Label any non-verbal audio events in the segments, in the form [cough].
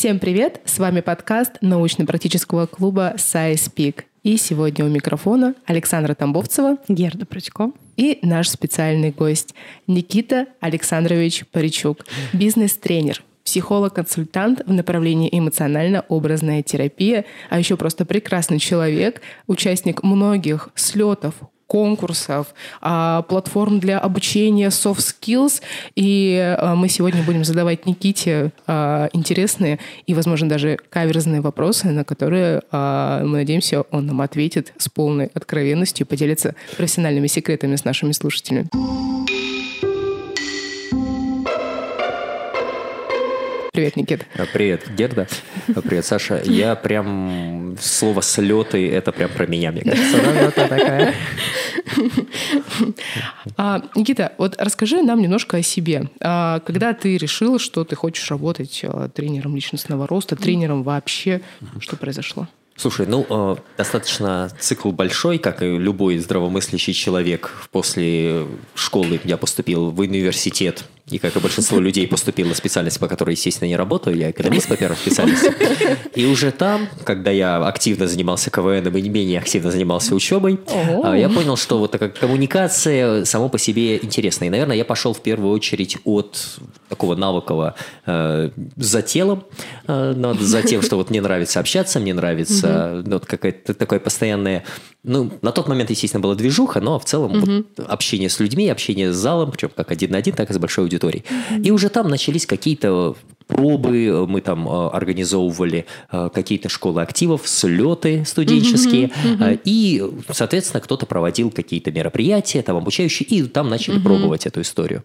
Всем привет! С вами подкаст научно-практического клуба SciSpeak. И сегодня у микрофона Александра Тамбовцева, Герда Прочко и наш специальный гость Никита Александрович Паричук, бизнес-тренер, психолог-консультант в направлении эмоционально-образная терапия, а еще просто прекрасный человек, участник многих слетов, конкурсов, а, платформ для обучения soft skills. И а, мы сегодня будем задавать Никите а, интересные и, возможно, даже каверзные вопросы, на которые, мы надеемся, он нам ответит с полной откровенностью и поделится профессиональными секретами с нашими слушателями. Привет, Никит. Привет, Герда. Привет, Саша. Я прям... Слово «слеты» — это прям про меня, мне кажется. такая. А, Никита, вот расскажи нам немножко о себе. А, когда ты решил, что ты хочешь работать а, тренером личностного роста, тренером вообще, что произошло? Слушай, ну, э, достаточно цикл большой, как и любой здравомыслящий человек. После школы я поступил в университет и как и большинство людей поступил на специальность, по которой, естественно, не работаю. Я экономист по первой специальности. И уже там, когда я активно занимался КВН и не менее активно занимался учебой, а, я понял, что вот такая коммуникация само по себе интересна. И, наверное, я пошел в первую очередь от такого навыкового э, за телом, э, за тем, что вот мне нравится общаться, мне нравится ну, вот какая-то такое постоянное... Ну, на тот момент, естественно, была движуха, но в целом вот, общение с людьми, общение с залом, причем как один на один, так и с большой аудиторией аудиторий. Mm-hmm. И уже там начались какие-то пробы, мы там э, организовывали э, какие-то школы активов, слеты студенческие, mm-hmm, mm-hmm. и, соответственно, кто-то проводил какие-то мероприятия, там обучающие, и там начали mm-hmm. пробовать эту историю.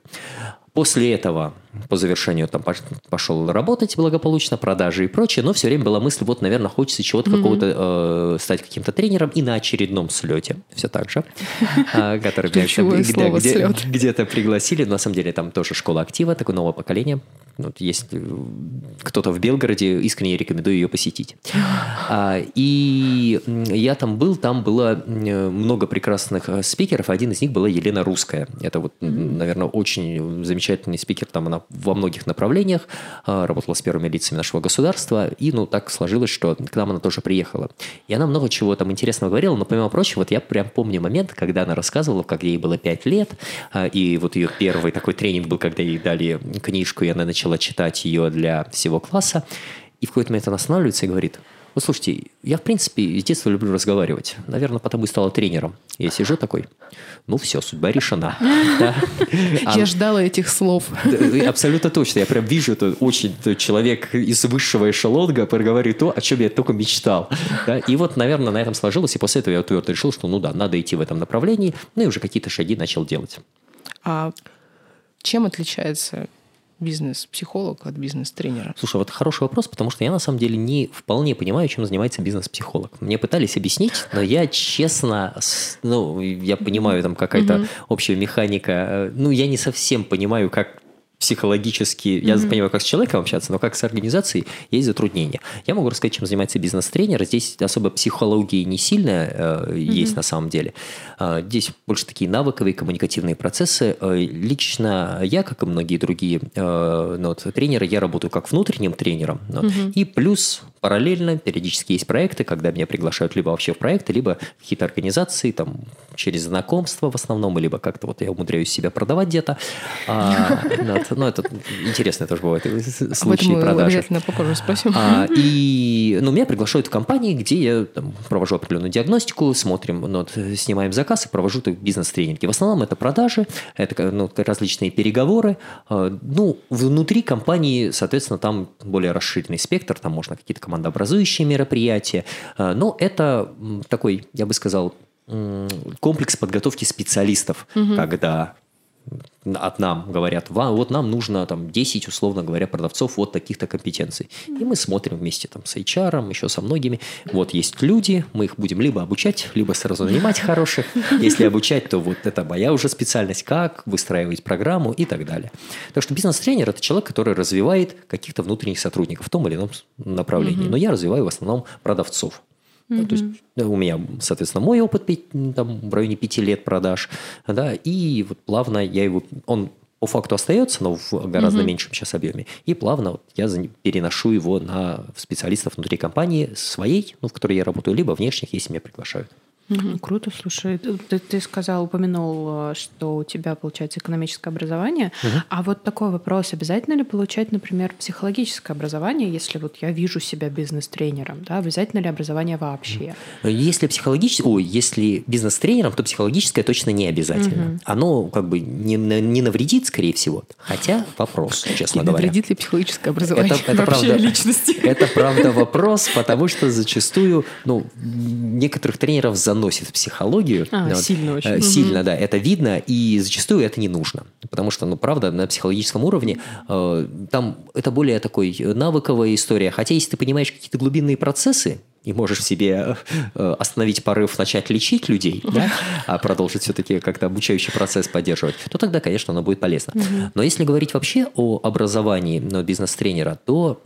После этого, по завершению, там пошел работать благополучно, продажи и прочее, но все время была мысль, вот, наверное, хочется чего-то mm-hmm. какого-то, э, стать каким-то тренером, и на очередном слете, все так же, а, который где-то пригласили, на самом деле там тоже школа актива, такое новое поколение, вот есть э, кто-то в Белгороде, искренне рекомендую ее посетить. А, и я там был, там было много прекрасных э, спикеров. Один из них была Елена Русская. Это вот, наверное, очень замечательный спикер. Там она во многих направлениях а, работала с первыми лицами нашего государства. И, ну, так сложилось, что к нам она тоже приехала. И она много чего там интересного говорила. Но, помимо прочего, вот я прям помню момент, когда она рассказывала, как ей было 5 лет. А, и вот ее первый такой тренинг был, когда ей дали книжку, и она начала читать ее для всего класса, и в какой-то момент она останавливается и говорит, вот слушайте, я в принципе с детства люблю разговаривать. Наверное, потому и стала тренером. Я сижу такой, ну все, судьба решена. [laughs] Я ждала этих слов. Абсолютно точно. Я прям вижу, это очень человек из высшего эшелонга проговаривает то, о чем я только мечтал. И вот, наверное, на этом сложилось. И после этого я твердо решил, что ну да, надо идти в этом направлении. Ну и уже какие-то шаги начал делать. А чем отличается бизнес-психолог от бизнес-тренера? Слушай, вот хороший вопрос, потому что я на самом деле не вполне понимаю, чем занимается бизнес-психолог. Мне пытались объяснить, но я честно, ну, я понимаю, там какая-то общая механика, э, ну, я не совсем понимаю, как психологически, mm-hmm. я понимаю, как с человеком общаться, но как с организацией есть затруднения. Я могу рассказать, чем занимается бизнес-тренер. Здесь особо психологии не сильно э, mm-hmm. есть на самом деле. Э, здесь больше такие навыковые коммуникативные процессы. Э, лично я, как и многие другие э, ну, вот, тренеры, я работаю как внутренним тренером. Вот, mm-hmm. И плюс параллельно периодически есть проекты, когда меня приглашают либо вообще в проекты, либо в какие-то организации, там, через знакомство в основном, либо как-то вот я умудряюсь себя продавать где-то. [laughs] Ну, это интересно тоже бывает случаи Об мы обязательно попозже спросим. А, и, ну, меня приглашают в компании, где я там, провожу определенную диагностику, смотрим, ну, снимаем заказ и провожу бизнес-тренинги. В основном это продажи, это ну, различные переговоры. А, ну, внутри компании, соответственно, там более расширенный спектр, там можно какие-то командообразующие мероприятия. А, но это такой, я бы сказал, комплекс подготовки специалистов, угу. когда от нам говорят, вот нам нужно там 10, условно говоря, продавцов вот таких-то компетенций. И мы смотрим вместе там с HR, еще со многими. Вот есть люди, мы их будем либо обучать, либо сразу нанимать хороших. Если обучать, то вот это моя уже специальность, как выстраивать программу и так далее. Так что бизнес-тренер – это человек, который развивает каких-то внутренних сотрудников в том или ином направлении. Но я развиваю в основном продавцов. Mm-hmm. то есть у меня, соответственно, мой опыт там, в районе пяти лет продаж, да, и вот плавно я его, он по факту остается, но в гораздо угу. меньшем сейчас объеме. И плавно вот я переношу его на специалистов внутри компании своей, ну, в которой я работаю, либо внешних, если меня приглашают. Угу. Круто, слушай. Ты, ты сказал, упомянул, э, что у тебя получается экономическое образование. Угу. А вот такой вопрос: обязательно ли получать, например, психологическое образование, если вот я вижу себя бизнес-тренером? Да? Обязательно ли образование вообще? Если психологическое, ой, если бизнес-тренером, то психологическое точно не обязательно. Угу. Оно как бы не, не навредит, скорее всего. Хотя вопрос, честно не говоря. Навредит ли психологическое образование это, это правда, личности? Это правда вопрос, потому что зачастую, ну, некоторых тренеров за заносит в психологию. А, вот, сильно очень. Сильно, угу. да, это видно, и зачастую это не нужно. Потому что, ну, правда, на психологическом уровне э, там это более такой навыковая история. Хотя, если ты понимаешь какие-то глубинные процессы, и можешь себе э, остановить порыв, начать лечить людей, да, [laughs] а продолжить все-таки как-то обучающий процесс поддерживать, то тогда, конечно, оно будет полезно. Но если говорить вообще о образовании бизнес-тренера, то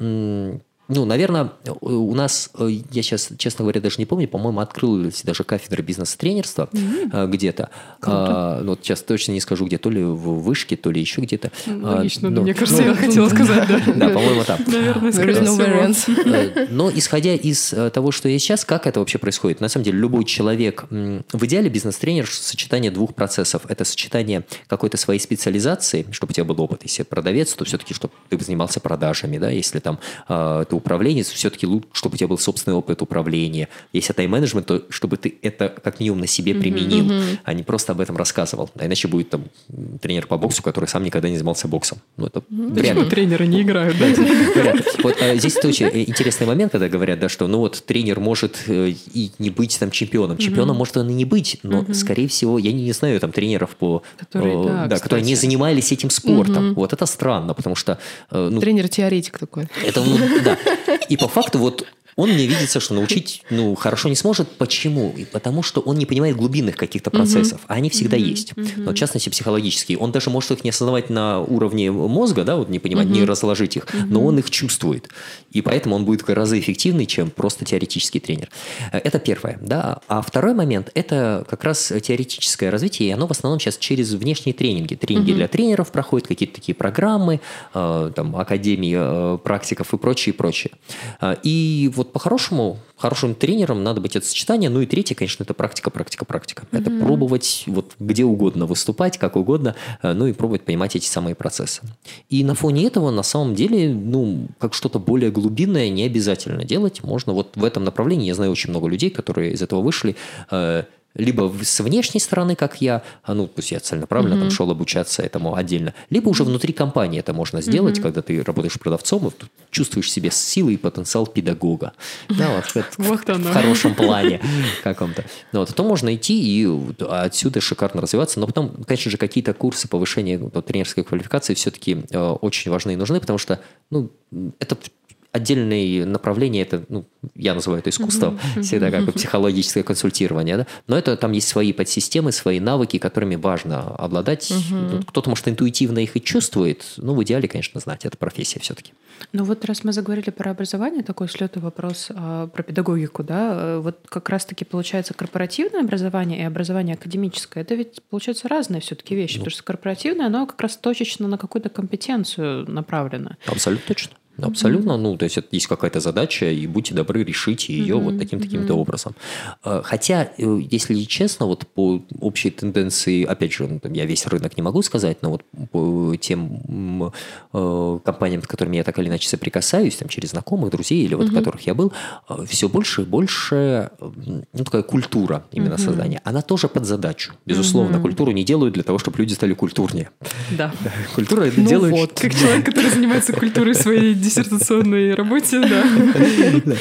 ну, наверное, у нас, э, я сейчас, честно говоря, даже не помню, по-моему, открылась даже кафедра бизнес-тренерства mm-hmm. где-то. А, ну, вот сейчас точно не скажу, где, то ли в вышке, то ли еще где-то. Ну, логично, а, мне кажется, ну, я хотела [laughs] сказать, да. Да, по-моему, там. Наверное, скорее всего. [laughs] Но исходя из того, что есть сейчас, как это вообще происходит? На самом деле, любой человек, в идеале бизнес-тренер – сочетание двух процессов. Это сочетание какой-то своей специализации, чтобы у тебя был опыт. Если продавец, то все-таки, чтобы ты занимался продажами, да, если там ты управленец, все-таки лучше, чтобы у тебя был собственный опыт управления. Если тайм-менеджмент, то чтобы ты это как минимум на себе применил, mm-hmm. а не просто об этом рассказывал. А иначе будет там тренер по боксу, который сам никогда не занимался боксом. Ну, это mm-hmm. Тренеры не играют, да? Вот а, здесь очень интересный момент, когда говорят, да, что ну вот тренер может э, и не быть там чемпионом. Чемпионом может он и не быть, но, скорее всего, я не знаю там тренеров по... Которые, которые не занимались этим спортом. Вот это странно, потому что... Э, ну, Тренер-теоретик такой. Это, ну, да. И по факту вот он мне видится, что научить ну, хорошо не сможет. Почему? И потому что он не понимает глубинных каких-то процессов, а они всегда есть. Но, в частности, психологические. Он даже может их не осознавать на уровне мозга, да, вот не понимать, не разложить их, но он их чувствует. И поэтому он будет гораздо эффективнее, чем просто теоретический тренер. Это первое. Да? А второй момент – это как раз теоретическое развитие, и оно в основном сейчас через внешние тренинги. Тренинги для тренеров проходят, какие-то такие программы, э, там, академии э, практиков и прочее, прочее. Э, и вот по-хорошему, хорошим тренером надо быть это сочетание. Ну и третье, конечно, это практика, практика, практика. Mm-hmm. Это пробовать вот где угодно выступать, как угодно, э, ну и пробовать понимать эти самые процессы. И на фоне этого, на самом деле, ну, как что-то более глубинное не обязательно делать. Можно вот в этом направлении, я знаю очень много людей, которые из этого вышли, э, либо с внешней стороны, как я, а, ну, то есть я целенаправленно mm-hmm. там шел обучаться этому отдельно, либо уже внутри компании это можно сделать, mm-hmm. когда ты работаешь продавцом и чувствуешь себе силы и потенциал педагога. Да, [laughs] вот, вот в, хорошем [laughs] плане каком-то. Ну, вот, то можно идти и отсюда шикарно развиваться. Но потом, конечно же, какие-то курсы повышения ну, тренерской квалификации все-таки э, очень важны и нужны, потому что ну, это отдельное направление, это, ну, я называю это искусством, mm-hmm. всегда как бы психологическое консультирование, да? но это там есть свои подсистемы, свои навыки, которыми важно обладать. Mm-hmm. Кто-то, может, интуитивно их и чувствует, но в идеале, конечно, знать, это профессия все-таки. Ну вот раз мы заговорили про образование, такой слетый вопрос а, про педагогику, да, э, вот как раз-таки получается корпоративное образование и образование академическое, это ведь получается разные все-таки вещи, ну, потому что корпоративное, оно как раз точечно на какую-то компетенцию направлено. Абсолютно точно. Абсолютно, mm-hmm. ну, то есть это есть какая-то задача, и будьте добры, решите ее mm-hmm. вот таким-таким-то mm-hmm. образом. А, хотя, э, если честно, вот по общей тенденции, опять же, ну, я весь рынок не могу сказать, но вот по тем э, компаниям, с которыми я так или иначе соприкасаюсь, там, через знакомых, друзей или вот mm-hmm. которых я был, э, все больше и больше, ну, такая культура именно mm-hmm. создания, она тоже под задачу. Безусловно, mm-hmm. культуру не делают для того, чтобы люди стали культурнее. Да. [laughs] Культура это ну делает... вот, [laughs] как человек, который занимается культурой своей диссертационной работе, да.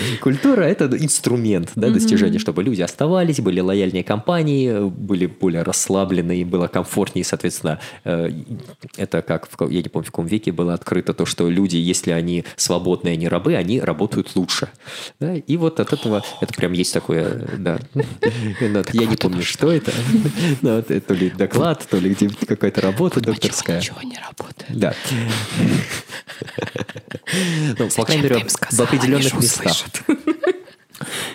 [laughs] Культура – это инструмент да, достижения, чтобы люди оставались, были лояльнее компании, были более расслаблены, им было комфортнее, соответственно, э, это как, я не помню, в каком веке было открыто то, что люди, если они свободные, они рабы, они работают лучше. Да? И вот от этого, это прям есть такое, да. [laughs] Я не помню, что это. [laughs] То ли доклад, то ли где какая-то работа докторская. Ничего не работает. Да. Ну, по крайней мере, в определенных местах.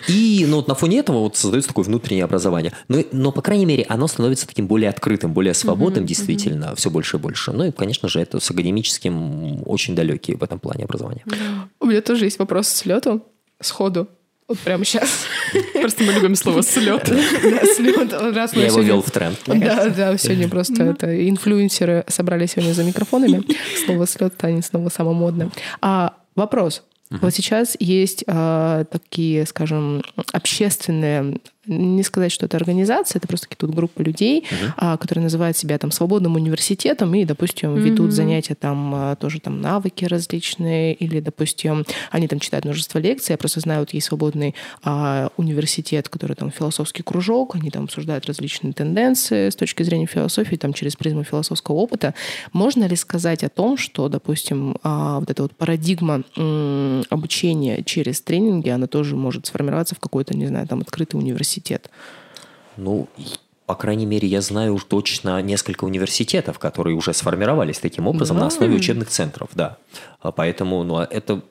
И ну, вот на фоне этого вот создается такое внутреннее образование. Но, но, по крайней мере, оно становится таким более открытым, более свободным, действительно, все больше и больше. Ну и, конечно же, это с академическим очень далекие в этом плане образования. У меня тоже есть вопрос с лету, сходу. Вот прямо сейчас. [laughs] Просто мы любим слово «слет». [laughs] Да, Я его вел в тренд. Да, да, сегодня просто это инфлюенсеры собрались сегодня за микрофонами. [laughs] Слово слет станет снова самым модным. А вопрос. Вот сейчас есть а, такие, скажем, общественные, не сказать, что это организация, это просто какие-то группы людей, а, которые называют себя там свободным университетом и, допустим, ведут занятия там а, тоже там навыки различные, или, допустим, они там читают множество лекций. Я просто знаю, вот есть свободный а, университет, который там философский кружок, они там обсуждают различные тенденции с точки зрения философии, там через призму философского опыта. Можно ли сказать о том, что, допустим, а, вот эта вот парадигма м, обучения через тренинги, она тоже может сформироваться в какой-то, не знаю, там открытый университет? Ну, и, по крайней мере, я знаю уж точно несколько университетов, которые уже сформировались таким образом на Да. основе учебных центров, да. А Поэтому, ну, а это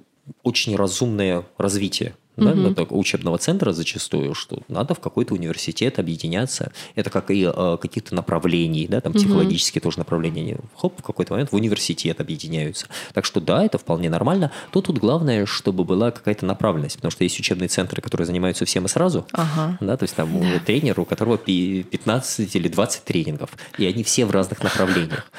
очень разумное развитие да, это учебного центра зачастую, что надо в какой-то университет объединяться. Это как и э, каких-то направлений, да, там психологические тоже направления. Они, хоп, в какой-то момент в университет объединяются. Так что да, это вполне нормально. То тут главное, чтобы была какая-то направленность, потому что есть учебные центры, которые занимаются всем и сразу. Ага. Да, то есть там у тренера, у которого пи- 15 или 20 тренингов, и они все в разных направлениях.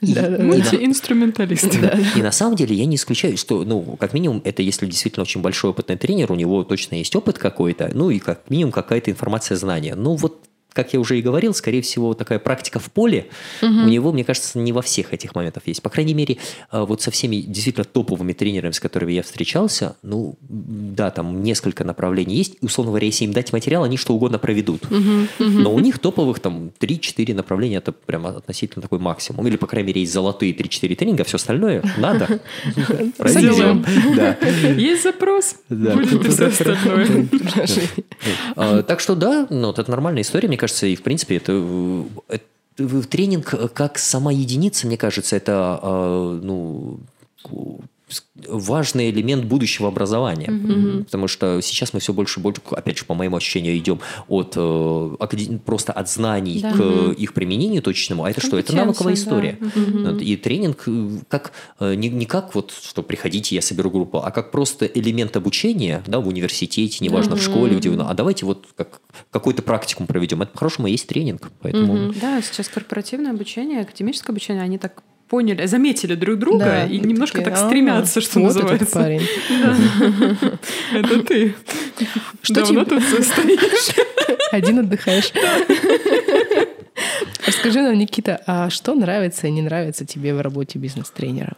И- Да, да, и на- Мультиинструменталист. и на самом деле я не исключаю, что, ну, как минимум, это если действительно очень большой опытный тренер, у него точно есть опыт какой-то, ну и как минимум какая-то информация, знания. Ну вот как я уже и говорил, скорее всего, такая практика в поле у него, мне кажется, не во всех этих моментах есть. По крайней мере, а, вот со всеми действительно топовыми тренерами, с которыми я встречался, ну, да, там несколько направлений есть. Условно говоря, если им дать материал, они что угодно проведут. Но у них топовых там 3-4 направления, это прямо относительно такой максимум. Или, по крайней мере, есть золотые 3-4 тренинга, [laughs] все остальное надо. Проведем. Есть запрос, будет и все остальное. А, Так что да, ну, это нормальная история, мне кажется, и в принципе это, э, это тренинг э, как сама единица, мне кажется, это э, ну важный элемент будущего образования, потому что сейчас мы все больше и больше, опять же, по моему ощущению, идем от э, просто от знаний Да. к э, их применению точечному, а это что? Это навыковая история. Да. Вот, И тренинг э, как э, не, не как вот, что приходите, я соберу группу, а как просто элемент обучения, да, в университете, неважно, в школе, где вы, а давайте вот как, какой-то практикум проведем. Это по-хорошему есть тренинг. Поэтому Да, сейчас корпоративное обучение, академическое обучение, они так поняли, заметили друг друга Да, и немножко такие, так «А, стремятся, что вот этот называется. парень. Это ты. Что Давно тебе- тут стоишь? Один отдыхаешь. Расскажи нам, Никита, а что нравится и не нравится тебе в работе бизнес-тренера?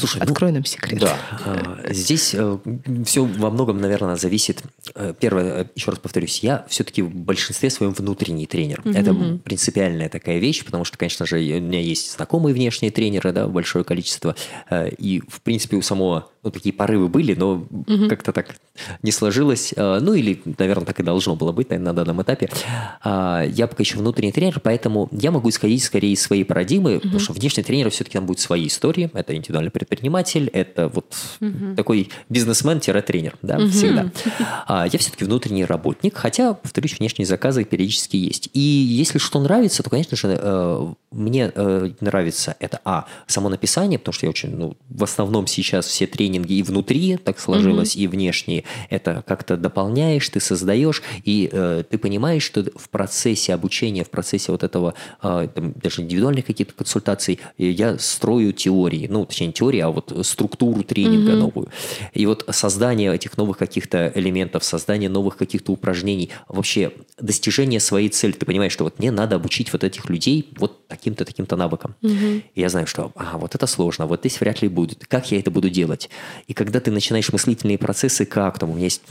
Слушай, ну, Открой нам секрет. Да, э, здесь все во многом, наверное, зависит. Э, Первое, э, еще раз повторюсь, я все-таки в большинстве своем внутренний тренер. Это принципиальная такая вещь, потому что, конечно же, у меня есть знакомые внешние тренеры, да, большое количество, э, и, в принципе, у самого ну, такие порывы были, но как-то так не сложилось. Э, Ну, или, наверное, так и должно было быть наверное, на данном этапе. А, Я пока еще внутренний тренер, поэтому я могу исходить скорее из своей парадигмы, потому что внешний тренер все-таки там будут свои истории. Это индивидуальный предприниматель, это вот такой бизнесмен-тренер, да, всегда. [laughs] А Я все-таки внутренний работник, хотя, повторюсь, внешние заказы периодически есть. И если что нравится, то, конечно же, э, мне э, нравится это, а, само написание, потому что я очень, ну, в основном сейчас все тренинги и внутри так сложилось, и внешние, это как-то дополняешь, ты создаешь, и э, ты понимаешь, что в процессе обучения, в процессе вот этого, э, там, даже индивидуальных каких-то консультаций, э, я строю теории, ну, точнее, не теории, а вот структуру тренинга новую. И вот создание этих новых каких-то элементов, создание новых каких-то упражнений, вообще достижение своей цели. Ты понимаешь, что вот мне надо обучить вот этих людей вот таким-то, таким-то навыкам. И я знаю, что, а, вот это сложно, вот здесь вряд ли будет. Как я это буду делать? И когда ты начинаешь мыслительные процессы, как там, у меня есть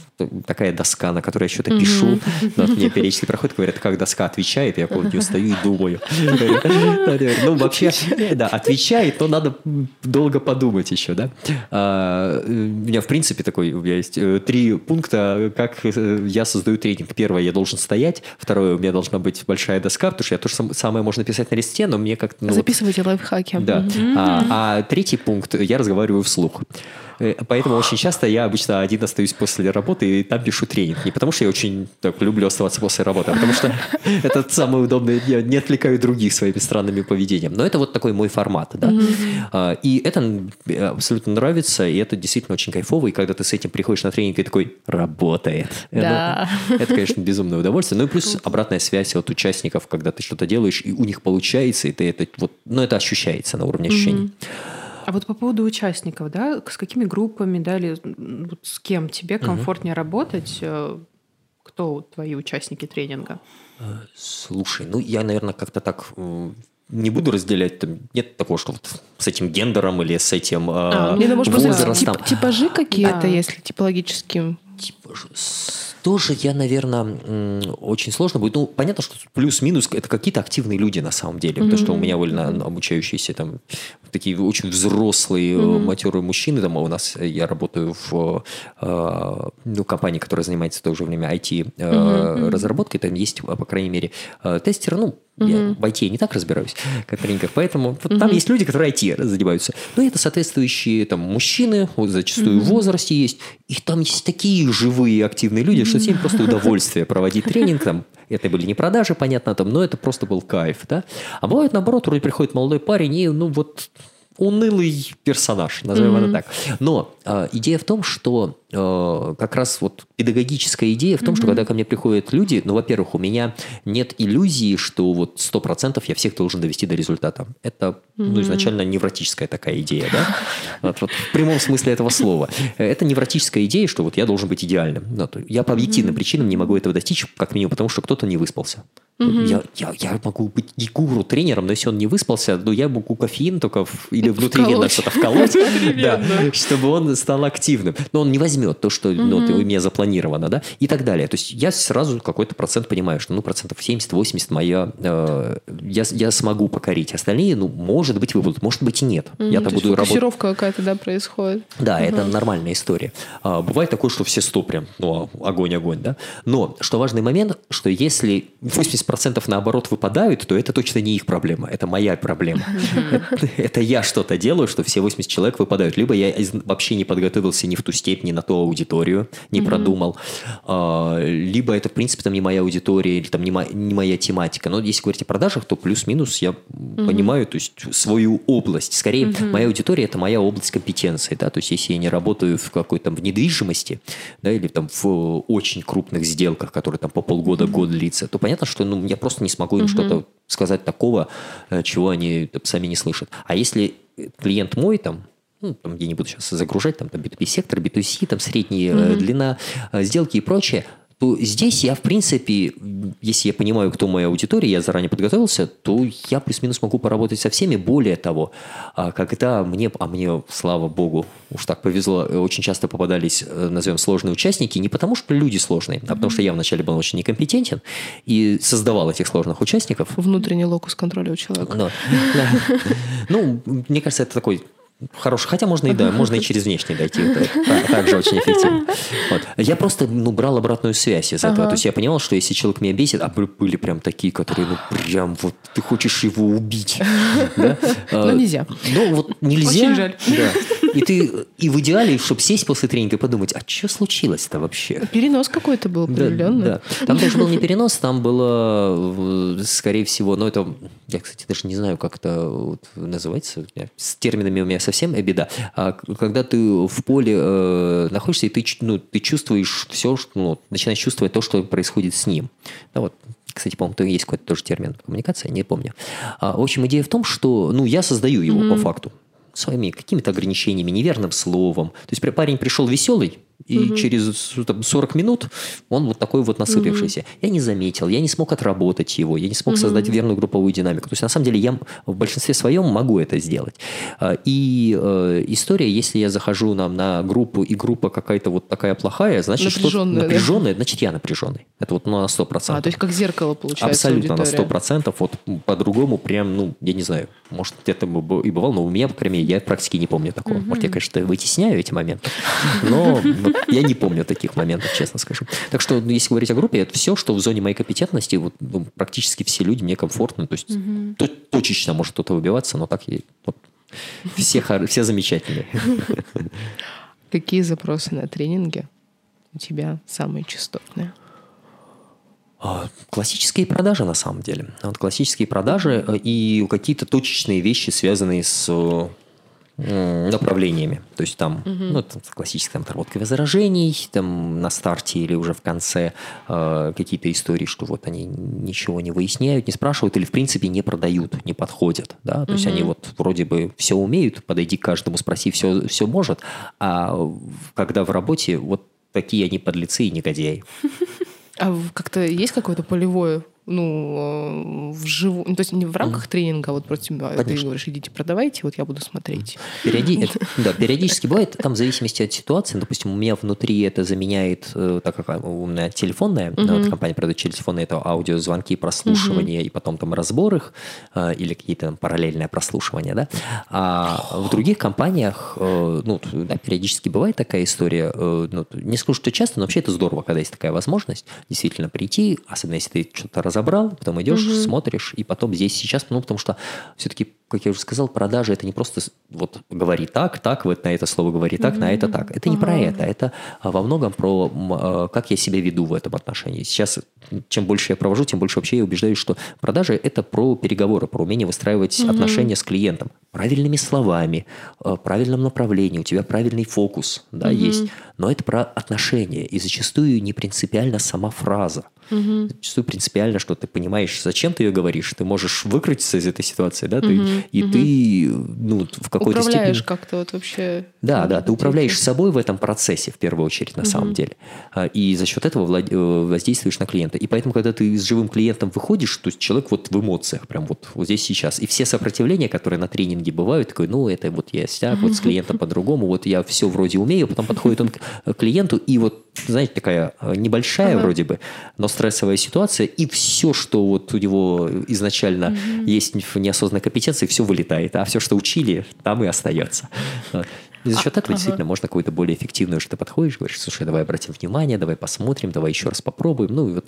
такая доска, на которой я что-то пишу, но вот мне периодически проходит, говорят, как доска отвечает, я не стою и думаю. Ну, вообще, да, отвечает, но надо долго подумать еще, да. А, У меня, в принципе, такой, у меня есть э, три пункта, как э, я создаю тренинг. Первое, я должен стоять. Второе, у меня должна быть большая доска, потому что я то же сам- самое можно писать на листе, но мне как-то... ну, вот- Записывайте лайфхаки. да. А, а третий пункт, я разговариваю вслух. Э, Поэтому очень часто я обычно один остаюсь после работы и там пишу тренинг. Не потому что я очень так, люблю оставаться после работы, а потому что [laughs] это самое удобное. Я не отвлекаю других своими странными поведением. Но это вот такой мой формат. Да? А, И это э, абсолютно нравится, и это действительно очень кайфово. И когда ты с этим приходишь на тренинг и такой, работает. Э, Да. ну, Это, конечно, безумное удовольствие. Ну и плюс обратная связь от участников, когда ты что-то делаешь, и у них получается, и ты это вот, ну это ощущается на уровне ощущений. А вот по поводу участников, да, с какими группами, да, или вот с кем тебе комфортнее работать? э, Кто твои участники тренинга? Слушай, ну я, наверное, как-то так не буду разделять, там нет такого, что вот с этим гендером или с этим А, э, ну, возрастом. тип- типажи какие-то, Да. если типологическим. Типа же, с- Тоже я, наверное, очень сложно будет. Ну, понятно, что плюс-минус это какие-то активные люди на самом деле. Потому что у меня на- обучающиеся там такие очень взрослые, э, матерые мужчины. Там у нас э, я работаю в э, ну, компании, которая занимается в то же время IT-разработкой. Там есть, по крайней мере, тестеры. Ну, я в IT не так разбираюсь, как в тренингах, поэтому вот там есть люди, которые IT занимаются. Ну, это соответствующие там мужчины, вот зачастую в возрасте есть, и там есть такие живые активные люди, что всем просто удовольствие проводить тренинг, там, это были не продажи, понятно, там, но это просто был кайф, да. А бывает наоборот, вроде приходит молодой парень и, ну, вот унылый персонаж, назовем это так. Но э, идея в том, что как раз вот педагогическая идея в том, что когда ко мне приходят люди, ну, во-первых, у меня нет иллюзии, что вот 100% я всех должен довести до результата. Это ну, изначально невротическая такая идея, да? [laughs] Вот, вот в прямом смысле этого слова. Это невротическая идея, что вот я должен быть идеальным. Ну, то я по объективным причинам не могу этого достичь, как минимум потому, что кто-то не выспался. Я, я, я могу быть гуру тренером, но если он не выспался, ну я могу кофеин только в- или [laughs] внутривенно что-то вколоть, [laughs] да, чтобы он стал активным. Но он не возьмет то, что ну, вот у меня запланировано, да, и так далее. То есть я сразу какой-то процент понимаю, что ну процентов 70-80 моя, э, я, я смогу покорить. Остальные, ну, может быть, выбудут, может быть и нет. Я-то То есть буду работать. какая-то, да, происходит. Да, это нормальная история. А, бывает такое, что все 100 прям, ну, огонь-огонь, да. Но, что важный момент, что если 80% наоборот выпадают, то это точно не их проблема, это моя проблема. [laughs] Это- я что-то делаю, что все 80 человек выпадают. Либо я вообще не подготовился ни в ту степень, ни на ту аудиторию, не продумал. А, Либо это, в принципе, там не моя аудитория, или там не мо- не моя тематика. Но если говорить о продажах, то плюс-минус я понимаю, то есть свою область. Скорее, моя аудитория – это моя область компетенции, да, то есть если я не работаю в какой-то в недвижимости, да, или там в очень крупных сделках, которые там по полгода, год длится, то понятно, что ну, я просто не смогу им что-то сказать такого, э, чего они там сами не слышат. А если клиент мой там, ну, там, я не буду сейчас загружать, там, там B2B сектор, B2C, там средняя э, длина э, сделки и прочее, то здесь я, в принципе, если я понимаю, кто моя аудитория, я заранее подготовился, то я плюс-минус могу поработать со всеми. Более того, когда мне, а мне, слава богу, уж так повезло, э, очень часто попадались, назовем, сложные участники, не потому что люди сложные, а потому что я вначале был очень некомпетентен и создавал этих сложных участников. Внутренний локус контроля у человека. [laughs] Ну, мне кажется, это такой хороший. Хотя можно и да, можно и через внешний дойти. Это та- также очень эффективно. Вот. Я просто ну, брал обратную связь из этого. Ага. То есть я понимал, что если человек меня бесит, а были прям такие, которые, ну, прям вот ты хочешь его убить. [laughs] Да? Но А, нельзя. Ну, вот нельзя. Очень жаль. Да. И ты, и в идеале, чтобы сесть после тренинга и подумать, а что случилось-то вообще? Перенос какой-то был Да, определенный. да. Там даже был не перенос, там было, скорее всего, ну это, я, кстати, даже не знаю, как это вот называется, с терминами у меня совсем беда. А когда ты в поле э, находишься, и ты, ну, ты чувствуешь все, что, ну, начинаешь чувствовать то, что происходит с ним. Да, вот, кстати, по-моему, есть какой-то тоже термин коммуникация, не помню. А, в общем, идея в том, что, ну, я создаю его по факту своими какими-то ограничениями, неверным словом. То есть парень пришел веселый, и через там, 40 минут он вот такой вот насыпившийся. Я не заметил, я не смог отработать его, я не смог создать верную групповую динамику. То есть на самом деле я в большинстве своем могу это сделать. А, И э, история, если я захожу нам на группу, и группа какая-то вот такая плохая, значит, что Напряженная, да? значит, я напряженный. Это вот ну, на 100%. А, то есть как зеркало получается Абсолютно на аудитория. 100%. Вот по-другому прям, ну, я не знаю, может, это и бывало, но у меня, по крайней мере, я практически не помню такого. Может, я, конечно, вытесняю эти моменты, [laughs] но [laughs] я не помню таких моментов, честно скажу. Так что, ну, если говорить о группе, это все, что в зоне моей компетентности, вот, ну, практически все люди мне комфортны. То есть то- точечно может кто-то выбиваться, но так и вот, все, все замечательные. [laughs] Какие запросы на тренинге у тебя самые частотные? А, классические продажи, на самом деле. Вот классические продажи э, и какие-то точечные вещи, связанные с э, направлениями. То есть там, угу. ну, там классическая отработка возражений, там на старте или уже в конце э, какие-то истории, что вот они ничего не выясняют, не спрашивают или в принципе не продают, не подходят. Да? То угу. есть они вот вроде бы все умеют, подойди к каждому, спроси, все, все может, а когда в работе вот такие они подлецы и негодяи. А как-то есть какое-то полевое ну, в живу, ну, то есть не в рамках mm. тренинга, а вот против Конечно. ты говоришь, идите продавайте, вот я буду смотреть. Периоди... [laughs] да, периодически бывает, там в зависимости от ситуации, допустим, у меня внутри это заменяет, э, так как у меня телефонная, mm-hmm. вот компания продает телефоны, это аудиозвонки, прослушивание, mm-hmm. и потом там разбор их, э, или какие-то там параллельное прослушивание, да, а в других компаниях, э, ну, да, периодически бывает такая история, ну, не скажу, что часто, но вообще это здорово, когда есть такая возможность действительно прийти, особенно если ты что-то разобрал, разобрал, потом идешь, угу. смотришь, и потом здесь сейчас, ну, потому что все-таки, как я уже сказал, продажи это не просто вот говори так, так, вот на это слово говори так, угу. на это так. Это не ага. про это, это а, во многом про а, как я себя веду в этом отношении. Сейчас, чем больше я провожу, тем больше вообще я убеждаюсь, что продажи это про переговоры, про умение выстраивать угу. отношения с клиентом правильными словами, а, правильном направлении, у тебя правильный фокус, да, угу. есть. Но это про отношения, и зачастую не принципиально сама фраза. Угу. Зачастую принципиально, что ты понимаешь, зачем ты ее говоришь, ты можешь выкрутиться из этой ситуации, да, ты, угу. И угу. ты ну, в какой-то степени... Управляешь как-то вот вообще... Да, да, ты управляешь собой в этом процессе, в первую очередь, на угу. самом деле. А, и за счет этого влад... Э, воздействуешь на клиента. И поэтому, когда ты с живым клиентом выходишь, то есть человек вот в эмоциях, прям вот, вот здесь сейчас. И все сопротивления, которые на тренинге бывают, такой, ну, это вот я стяг, вот с клиентом [laughs] по-другому, вот я все вроде умею, потом подходит он к клиенту, и вот, знаете, такая э, небольшая ага. вроде бы, но стрессовая ситуация, и все, что вот у него изначально угу. есть в неосознанной компетенции, все вылетает, а все, что учили, там и остается. И за счет этого ага. действительно можно какую-то более эффективную, что ты подходишь, говоришь, слушай, давай обратим внимание, давай посмотрим, давай еще раз попробуем. Ну и вот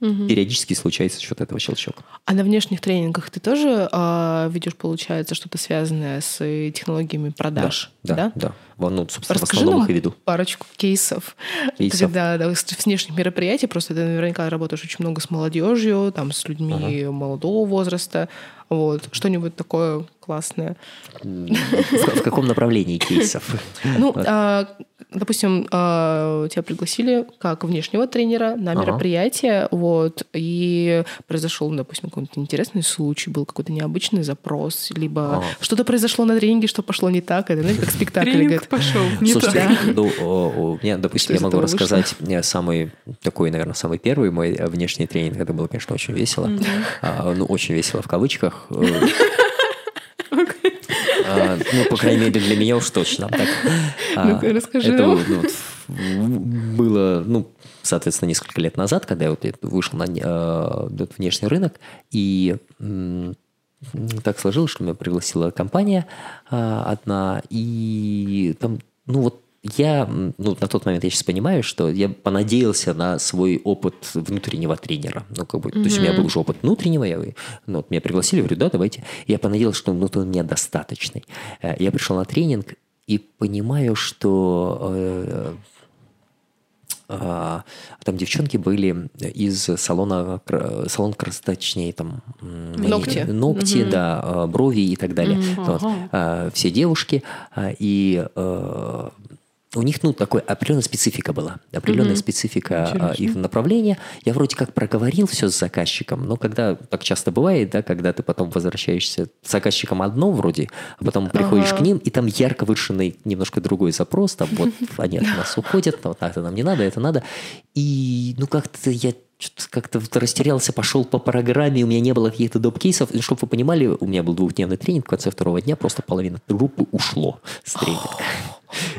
Угу. Периодически случается счет этого щелчок. А на внешних тренингах ты тоже э, ведешь, получается, что-то связанное с технологиями продаж? Да, да, да. да. Ну, собственно, Расскажи в основном нам их и веду. парочку кейсов. кейсов. Когда да, с внешних мероприятий, просто ты наверняка работаешь очень много с молодежью, там, с людьми ага. молодого возраста. Вот. Что-нибудь такое классное. В, в каком направлении кейсов? Ну, а, допустим, а, тебя пригласили как внешнего тренера на мероприятие, ага. вот, и произошел, допустим, какой-то интересный случай, был какой-то необычный запрос, либо ага. что-то произошло на тренинге, что пошло не так, это, знаете, как спектакль. Тренинг пошел не Слушайте, так. Ну, у меня, допустим, я могу рассказать самый такой, наверное, самый первый мой внешний тренинг. Это было, конечно, очень весело. А, ну, очень весело в кавычках. А, ну, по крайней мере, для меня уж точно. Так. А, расскажи. Это ну, было, ну, соответственно, несколько лет назад, когда я вот вышел на э, внешний рынок, и так сложилось, что меня пригласила компания э, одна, и там, ну вот я, ну, на тот момент я сейчас понимаю, что я понадеялся на свой опыт внутреннего тренера. Ну, как бы, mm-hmm. то есть у меня был уже опыт внутреннего, я, ну, вот меня пригласили, говорю, да, давайте. Я понадеялся, что ну, он недостаточный. Э, я пришел на тренинг и понимаю, что э, а, там девчонки были из салона, салон крас, точнее, там... Ногти. Ногти, угу. да, а, брови и так далее. Угу. Вот. Ага. Все девушки. И у них, ну, такой определенная специфика была, определенная mm специфика а, их направления. Я вроде как проговорил все с заказчиком, но когда так часто бывает, да, когда ты потом возвращаешься с заказчиком одно вроде, а потом приходишь ага. к ним, и там ярко выраженный немножко другой запрос, там вот [laughs] они от нас уходят, вот это нам не надо, это надо. И, ну, как-то я как-то растерялся, пошел по программе, у меня не было каких-то доп-кейсов. Чтобы вы понимали, у меня был двухдневный тренинг, в конце второго дня просто половина группы ушло с тренинга.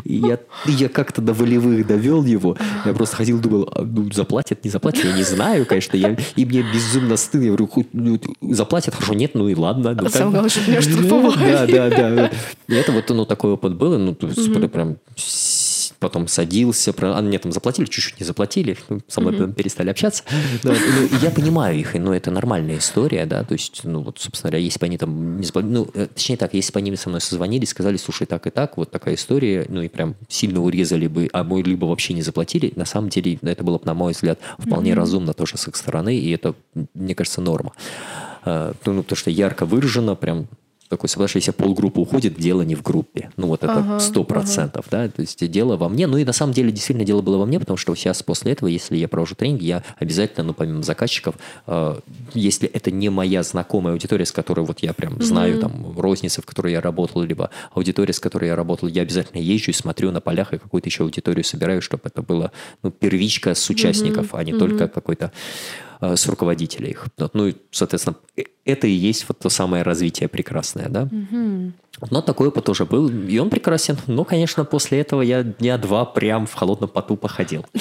И я, я как-то до волевых довел его. Я просто ходил, думал, а, ну, заплатят, не заплатят, я не знаю, конечно. Я, и мне безумно стыдно. Я говорю, хоть, ну, заплатят, хорошо, нет, ну и ладно. Ну, Самое главное, что меня штрафовали. Да, да, да. И это вот, ну, такой опыт был. Ну, есть, прям потом садился, про... а мне там заплатили, чуть-чуть не заплатили, ну, со мной mm-hmm. перестали общаться. [laughs] Да, ну, я понимаю их, но это нормальная история, да, то есть, ну, вот, собственно говоря, если бы они там не заплатили, ну, э, точнее так, если бы они со мной созвонили, сказали, слушай, так и так, вот такая история, ну, и прям сильно урезали бы, а мой либо вообще не заплатили, на самом деле, это было бы, на мой взгляд, вполне mm-hmm. разумно тоже с их стороны, и это, мне кажется, норма. А, ну, то, что ярко выражено, прям такой, что если полгруппы уходит, дело не в группе. Ну, вот это сто процентов, ага. да, то есть дело во мне. Ну, и на самом деле действительно дело было во мне, потому что сейчас после этого, если я провожу тренинг, я обязательно, ну, помимо заказчиков, э, если это не моя знакомая аудитория, с которой вот я прям знаю, mm там, розницы, в которой я работал, либо аудитория, с которой я работал, я обязательно езжу и смотрю на полях и какую-то еще аудиторию собираю, чтобы это было, ну, первичка с участников, mm а не mm только какой-то Э, с руководителя их. Ну и, соответственно, э, это и есть вот то самое развитие прекрасное, да. Угу. Но такой опыт уже был, и он прекрасен. Но, конечно, после этого я дня два прям в холодном поту походил. [laughs]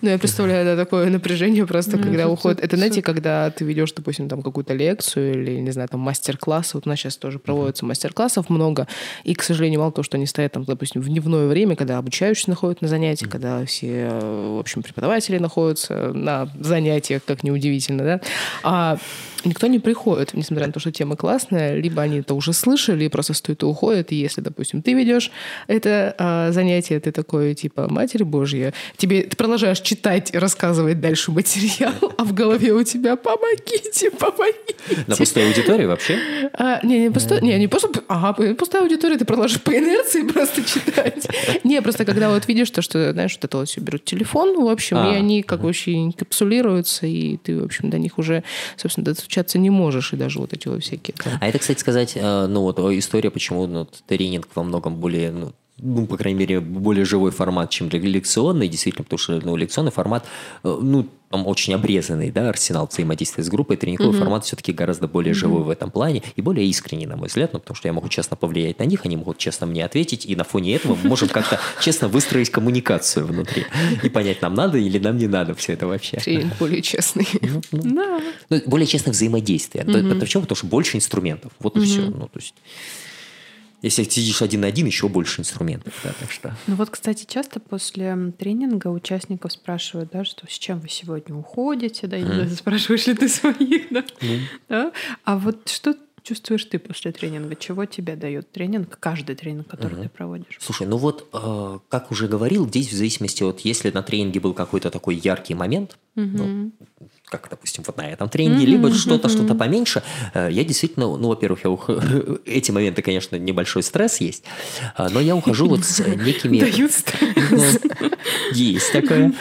Ну, я представляю, да, такое напряжение просто, когда уходит. Это, знаете, когда ты ведешь, допустим, там какую-то лекцию или, не знаю, там мастер-класс. Вот у нас сейчас тоже проводятся мастер-классов много. И, к сожалению, мало того, что они стоят там, допустим, в дневное время, когда обучающиеся находят на занятиях, когда все, в общем, преподаватели находятся на занятиях, как неудивительно, да. А никто не приходит, несмотря на то, что тема классная, либо они это уже слышали и просто стоят и уходят. И если, допустим, ты ведешь это а, занятие, ты такой, типа, Матерь Божья, тебе ты продолжаешь читать и рассказывать дальше материал, а в голове у тебя «помогите, помогите». На пустой аудитории вообще? А, не, не, пустой, не, не просто, ага, пустая аудитория, ты продолжаешь по инерции просто читать. Не, просто когда вот видишь то, что, знаешь, вот это вот все берут телефон, в общем, а, и они как очень капсулируются, и ты, в общем, до них уже, собственно, достучаться не можешь, и даже вот эти вот всякие. Там. А это, кстати, сказать, э, ну вот история, почему ну, тренинг во многом более ну, ну, по крайней мере, более живой формат, чем лекционный, действительно, потому что ну, лекционный формат, э, ну, там очень обрезанный, да, арсенал взаимодействия с группой, тренинговый mm-hmm. формат все-таки гораздо более mm-hmm. живой в этом плане и более искренний, на мой взгляд, ну, потому что я могу честно повлиять на них, они могут честно мне ответить, и на фоне этого мы можем как-то честно выстроить коммуникацию внутри и понять, нам надо или нам не надо все это вообще. Тренинг более честный. Ну, ну, ну, более честное взаимодействие. Почему? Потому что больше инструментов. Вот и все. Ну, то есть... Если ты сидишь один на один, еще больше инструментов. Да, так что. Ну вот, кстати, часто после тренинга участников спрашивают, да, что с чем вы сегодня уходите, да, и mm. [laughs] спрашиваешь ли ты своих, да? Mm. да. А вот что чувствуешь ты после тренинга? Чего тебе дает тренинг, каждый тренинг, который угу. ты проводишь? Слушай, ну вот, э, как уже говорил, здесь в зависимости от, если на тренинге был какой-то такой яркий момент, угу. ну, как, допустим, вот на этом тренинге, mm-hmm, либо что-то, mm-hmm. что-то поменьше. Э, я действительно, ну, во-первых, я ух... [laughs] эти моменты, конечно, небольшой стресс есть, э, но я ухожу вот с [laughs] некими... Дают стресс. [laughs] Есть такое.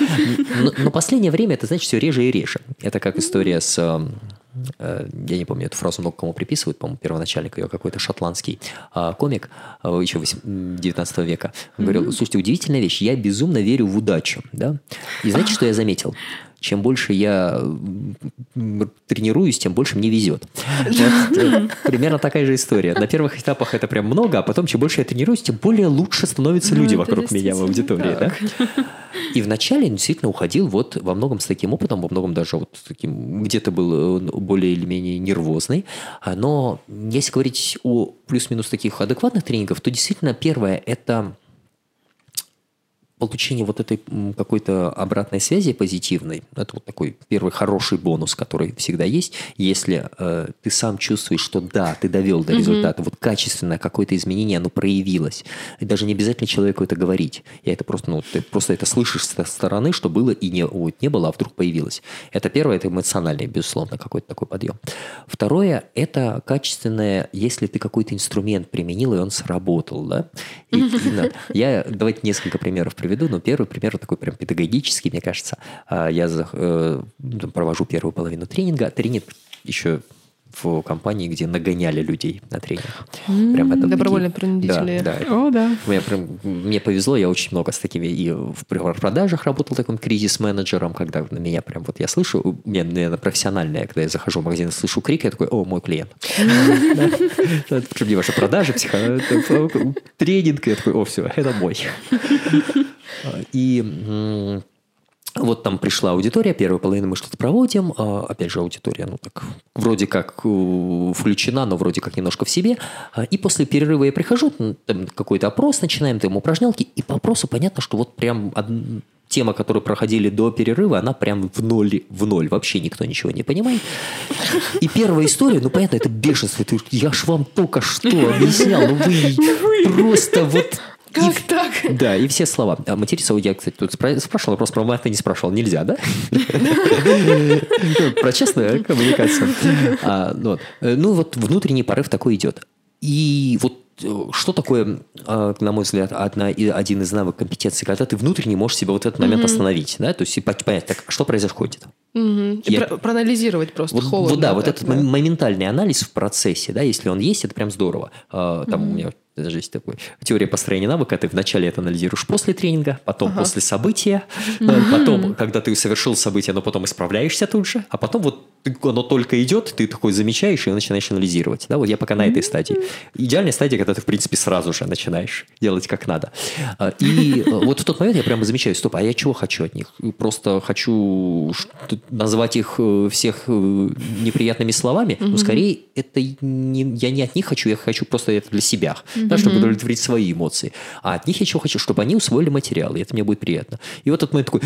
Но, последнее время это, значит, все реже и реже. Это как история с э, я не помню эту фразу много кому приписывают, по-моему, первоначальник ее какой-то шотландский комик еще 19 века. говорил, слушайте, удивительная вещь, я безумно верю в удачу, да? И знаете, что я заметил? Чем больше я тренируюсь, тем больше мне везет. Вот, примерно такая же история. На первых этапах это прям много, а потом, чем больше я тренируюсь, тем более лучше становятся ну, люди вокруг меня в аудитории. Да? И вначале действительно уходил вот во многом с таким опытом, во многом даже вот таким, где-то был э, более или менее нервозный. Но если говорить о плюс-минус таких адекватных тренингов, то действительно первое – это получение вот этой какой-то обратной связи позитивной, это вот такой первый хороший бонус, который всегда есть, если э, ты сам чувствуешь, что да, ты довел до результата, mm-hmm. вот качественное какое-то изменение, оно проявилось. И даже не обязательно человеку это говорить. Я это просто, ну, ты просто это слышишь со стороны, что было и не, вот, не было, а вдруг появилось. Это первое, это эмоциональный, безусловно, какой-то такой подъем. Второе, это качественное, если ты какой-то инструмент применил, и он сработал, да? И, mm-hmm. я, давайте несколько примеров приведу приведу, но первый пример такой прям педагогический, мне кажется. А, я э, провожу первую половину тренинга. Тренинг еще в компании, где нагоняли людей на тренинг. Прям это Добровольно принудительные. Да, да. О, да. Мне, прям, мне повезло, я очень много с такими и в продажах работал таким кризис-менеджером, когда на меня прям вот я слышу, у меня, наверное, профессиональное, когда я захожу в магазин, слышу крик, я такой, о, мой клиент. [laughs] Причем не ваши продажи, тренинг, я такой, о, все, это мой. И вот там пришла аудитория, первую половину мы что-то проводим. А, опять же, аудитория, ну так, вроде как э, включена, но вроде как немножко в себе. И после перерыва я прихожу, там какой-то опрос начинаем, там упражнялки, и по вопросу понятно, что вот прям тема, которую проходили до перерыва, она прям в ноль, в ноль. Вообще никто ничего не понимает. И первая история, ну, понятно, это бешенство. Ты- Я ж вам только что объяснял, ну вы просто вот... Как И- так? Да, и все слова. А материться, я, кстати, тут спра- спрашивал, вопрос про мат ты не спрашивал. Нельзя, да? [laughs] Про честную коммуникацию. А, ну вот. Ну, вот внутренний порыв такой идет. И вот э, что такое, э, на мой взгляд, одна, один из навыков компетенции, когда ты внутренне можешь себя вот этот момент остановить, да, то есть понять, так, что происходит. И Я- про- проанализировать просто Вот, холодно. вот да, вот этот да. мом- моментальный анализ в процессе, да, если он есть, это прям здорово. А, Там у меня даже есть такой теория построения навыка. Ты вначале это анализируешь после тренинга, потом после события, да, потом, когда ты совершил событие, но потом исправляешься тут же, а потом вот оно только идет, ты такой замечаешь и начинаешь анализировать. Да, вот я пока на этой стадии. Идеальная стадия, когда ты, в принципе, сразу же начинаешь делать как надо. А, И э, вот в тот момент я прямо замечаю, стоп, а я чего хочу от них? Просто хочу назвать их э, всех неприятными словами, но скорее это не, я не от них хочу, я хочу просто это для себя, да, чтобы удовлетворить свои эмоции. А от них я чего хочу, чтобы они усвоили материал, и это мне будет приятно. И вот этот момент такой,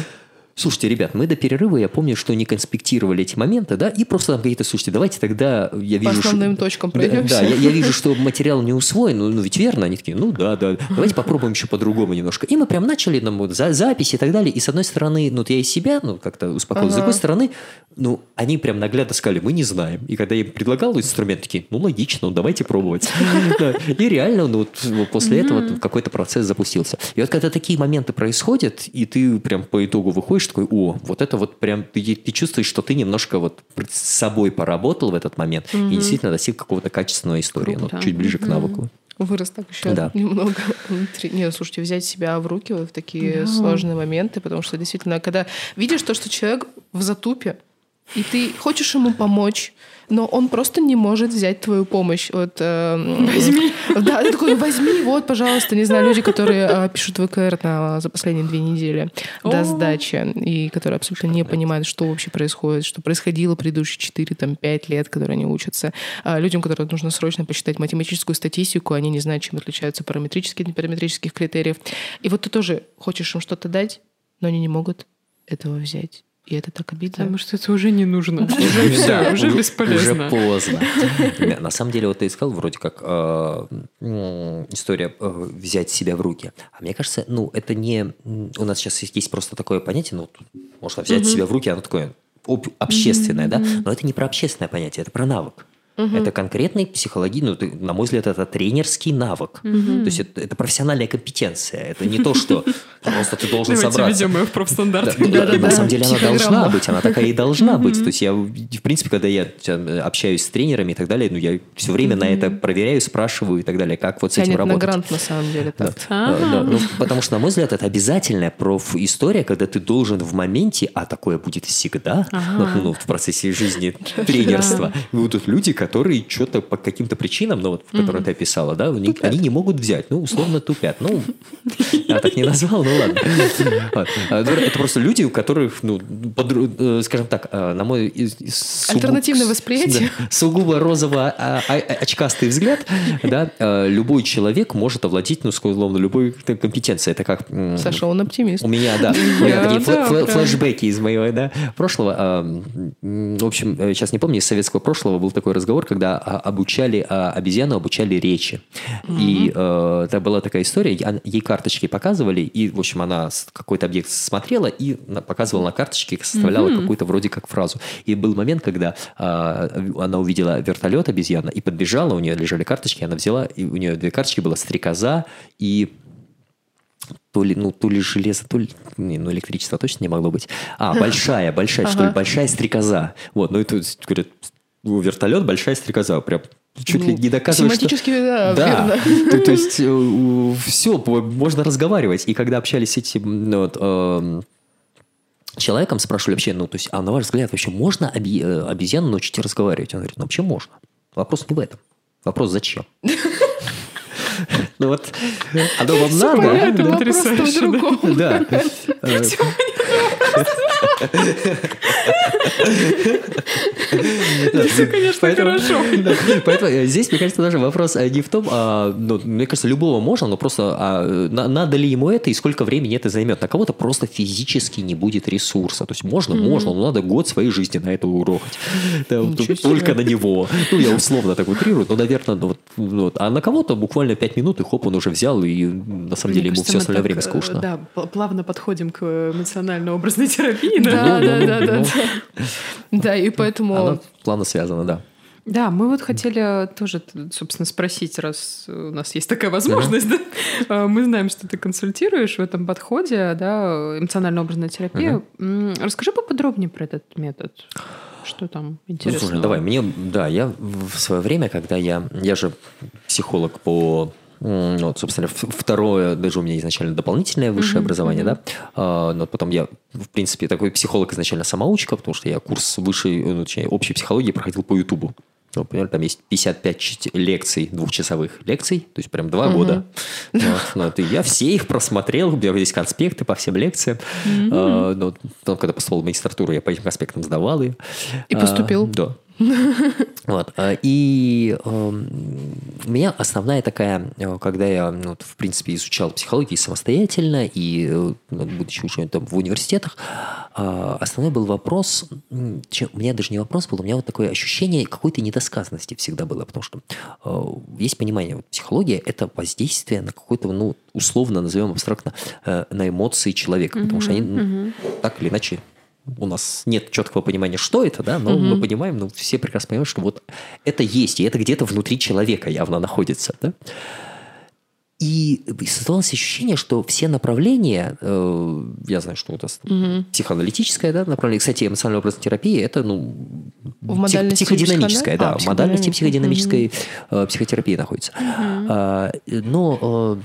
Слушайте, ребят, мы до перерыва, я помню, что не конспектировали эти моменты, да, и просто там какие-то, слушайте, давайте тогда я вижу... что- основным [laughs] точкам Да, пройдемся. Да, я, я вижу, что материал не усвоен, ну, ну, ведь верно, они такие, ну да, да, давайте попробуем еще по-другому немножко. И мы прям начали нам вот за, записи и так далее, и с одной стороны, ну, вот я из себя, ну, как-то успокоил, с другой стороны, ну, они прям наглядно сказали, мы не знаем. И когда я им предлагал инструмент, такие, ну, логично, ну, давайте пробовать. [laughs] Да. И реально, ну, после этого какой-то процесс запустился. И вот когда такие моменты происходят, и ты прям по итогу выходишь такой, о, вот это вот прям, ты, ты чувствуешь, что ты немножко вот с собой поработал в этот момент и действительно достиг какого-то качественного истории, ну, Круто. чуть ближе к навыку. Вырос так еще Да. немного [laughs] внутри. Не, слушайте, взять себя в руки вот в такие Да. сложные моменты, потому что действительно, когда видишь то, что человек в затупе, и ты хочешь ему помочь, но он просто не может взять твою помощь. Вот, возьми. [laughs] Да, ты такой, возьми, вот, пожалуйста. Не знаю, люди, которые э, пишут ВКР на, за последние две недели до сдачи, и которые абсолютно не понимают, что вообще происходит, что происходило предыдущие 4-5 лет, которые они учатся. А людям, которым нужно срочно посчитать математическую статистику, они не знают, чем отличаются параметрические от непараметрических критериев. И вот ты тоже хочешь им что-то дать, но они не могут этого взять. И это так обидно. Потому что это уже не нужно. Уже все, уже бесполезно. Уже поздно. [laughs] На самом деле, вот ты сказал, вроде как э, м, история э, взять себя в руки. А мне кажется, ну, это не... У нас сейчас есть просто такое понятие, ну, можно взять себя в руки, оно такое об- общественное, да? Но это не про общественное понятие, это про навык. Это конкретный психологический, ну, на мой взгляд, это тренерский навык. То есть это, это профессиональная компетенция. Это не то, что [laughs] просто ты должен Давайте собраться. в профстандарт. На самом деле она должна быть, она такая и должна быть. То есть я, в принципе, когда я общаюсь с тренерами и так далее, ну я все время на это проверяю, спрашиваю и так далее, как вот с этим Тянет на работать. грант, на самом деле. Ну, потому что, на мой взгляд, это обязательная проф-история, когда ты должен в моменте, а такое будет всегда, ну, ну, в процессе жизни тренерства, будут люди, которые что-то по каким-то причинам, ну, вот, которые ты описала, да, они, они не могут взять, ну, условно тупят. Ну, я так не назвал, ну ладно. А, ну, Это просто люди, у которых, ну, э, скажем так, э, на мой сугуб- Альтернативное восприятие. [laughs] да, сугубо розово-очкастый взгляд, да, любой человек может овладеть, ну, условно, любой компетенцией. Это как... Саша, он оптимист. у меня, да, [laughs] у меня такие флешбеки из моего да, прошлого. А, В общем, э, сейчас не помню, из советского прошлого был такой разговор, когда а, обучали а, обезьяну, обучали речи. И э, это была такая история, ей карточки показывали, и, в общем, она какой-то объект смотрела и показывала на карточке, составляла какую-то вроде как фразу. И был момент, когда а, она увидела вертолет обезьяна и подбежала, у нее лежали карточки, она взяла, и у нее две карточки была стрекоза и то ли, ну, то ли железо, то ли, не, ну, электричество точно не могло быть. А, [laughs] большая, большая, что ли, большая стрекоза. Вот, ну, тут, говорят, вертолет, большая стрекоза, прям чуть ли Ну, не доказывает, что... Семантически, да, Да, верно. [laughs] то, то есть все, можно разговаривать. И когда общались с этим ну, вот, эм, человеком, спрашивали вообще, ну, то есть, а на ваш взгляд, вообще можно оби- э, обезьяну научить разговаривать? Он говорит, ну, вообще можно. Вопрос не в этом. Вопрос зачем? [laughs] Ну вот, оно вам надо? Да. [laughs] Все, конечно, хорошо. [laughs] Поэтому э, здесь, мне кажется, даже вопрос э, не в том, а, ну, мне кажется, любого можно, но просто а, надо ли ему это и сколько времени это займет. На кого-то просто физически не будет ресурса. То есть можно, можно, но надо год своей жизни на это урокать. [laughs] Только на него. Ну, я условно так утрирую, но, наверное, ну, вот. А на кого-то буквально 5 минут, и хоп, он уже взял, и на самом деле ему все остальное время скучно. Да, плавно подходим к эмоционально-образной терапии. Да, да, да, да. Да, и поэтому... Оно плавно связано, да. Да, мы вот хотели тоже, собственно, спросить, раз у нас есть такая возможность, да. Да? мы знаем, что ты консультируешь в этом подходе, да, эмоционально-образная терапия. Угу. Расскажи поподробнее про этот метод. Что там интересно? Ну, слушай, давай, мне, да, я в свое время, когда я, я же психолог по вот, собственно, второе, даже у меня изначально дополнительное высшее mm-hmm. образование, да. А, но потом я, в принципе, такой психолог изначально самоучка, потому что я курс высшей, ну, точнее, общей психологии проходил по Ютубу. Ну, например, там есть 55 лекций, двухчасовых лекций, то есть прям два угу. года. [laughs] Вот, вот, и я все их просмотрел, у меня есть конспекты по всем лекциям. Угу. А, ну, потом, когда поступал в магистратуру, я по этим конспектам сдавал их. И поступил? А, да. [laughs] Вот. А, и эм, у меня основная такая, э, когда я, ну, в принципе, изучал психологию самостоятельно, и, э, ну, будучи учеником в университетах, а, основной был вопрос, у меня даже не вопрос был, у меня вот такое ощущение какой-то недосказанности всегда было, потому что э, есть понимание, вот психология – это воздействие на какой-то, ну, условно назовем абстрактно, на эмоции человека, потому что они так или иначе у нас нет четкого понимания, что это, да, но угу. мы понимаем, ну, все прекрасно понимают, что вот это есть, и это где-то внутри человека явно находится, да. И создавалось ощущение, что все направления, э, я знаю, что это угу. психоаналитическое да, направление, кстати, эмоциональная образная терапия, это ну, в псих, психодинамическая, да, а, в модальности психодинамической угу. э, психотерапии находится. Угу. А, но э,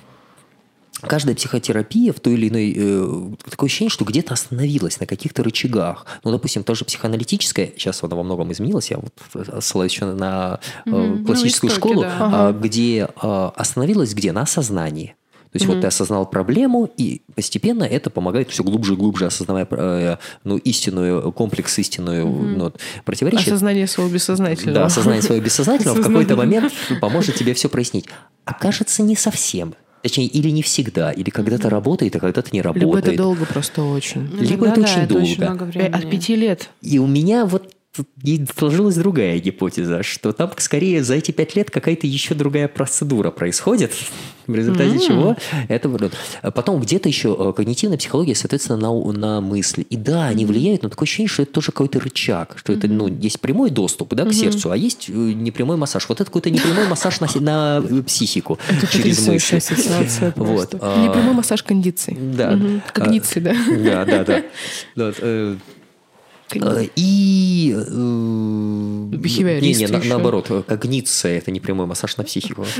каждая психотерапия в той или иной... Э, такое ощущение, что где-то остановилась на каких-то рычагах. Ну, допустим, тоже психоаналитическая, сейчас она во многом изменилась, я вот ссылаюсь еще на э, mm-hmm. классическую ну, школу, да. ага. где э, остановилась где? На осознании. То есть mm-hmm. вот ты осознал проблему, и постепенно это помогает все глубже и глубже осознавая э, ну, истинную, комплекс истинную mm-hmm. ну, противоречие. Осознание своего бессознательного. Да, осознание своего бессознательного в какой-то момент поможет тебе все прояснить. Окажется, не совсем. Точнее, или не всегда, или когда-то работает, а когда-то не работает. Либо это долго просто очень. Либо да, это да, очень это долго. Очень много времени. От пяти лет. И у меня вот сложилась другая гипотеза, что там скорее за эти пять лет какая-то еще другая процедура происходит, [laughs] в результате mm-hmm. чего это вот. Потом где-то еще э, когнитивная психология, соответственно, на, на мысли. И да, они влияют, но такое ощущение, что это тоже какой-то рычаг, что mm-hmm. это, ну, есть прямой доступ да, к mm-hmm. сердцу, а есть э, непрямой массаж. Вот это какой-то непрямой массаж на, на э, психику это через ассоциация [laughs] вот. Непрямой массаж кондиции. Да. Когниции, да. Да, да, да. [laughs] Э, и... Э, не, не, на, наоборот, когниция – это не прямой массаж на психику. [laughs]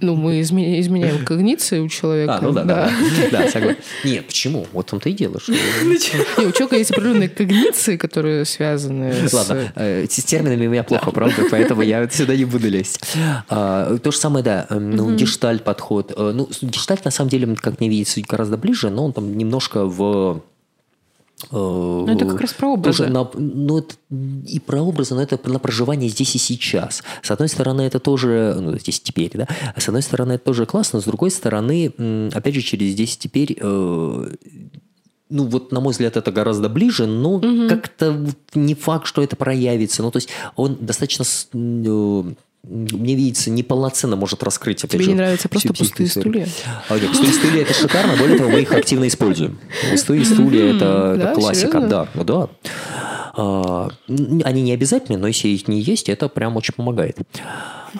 Ну, мы изменяем когниции у человека. А, ну да, да, да, согласен. Нет, почему? Вот в том-то и. Что... [laughs] Не, у человека есть определенные когниции, которые связаны с... Ладно, э, с терминами у меня плохо, правда, поэтому я сюда не буду лезть. А, то же самое, да, ну, гештальт-подход. Ну, гештальт, на самом деле, как мне видится, гораздо ближе, но он там немножко в ну, это как раз про образы. на, ну, это и про образы, но это на проживание здесь и сейчас. С одной стороны, это тоже, ну, здесь теперь, да, с одной стороны, это тоже классно, с другой стороны, опять же, через здесь теперь, э, ну, вот, на мой взгляд, это гораздо ближе, но угу. как-то не факт, что это проявится. Ну, то есть, он достаточно... Мне видится, неполноценно может раскрыть. Опять Тебе же, не нравятся просто пустые стулья? А, нет, пустые стулья – это шикарно, более того, мы их активно используем. Пустые стулья – это, это классика, да, да. А, они не обязательны, но если их не есть, это прям очень помогает.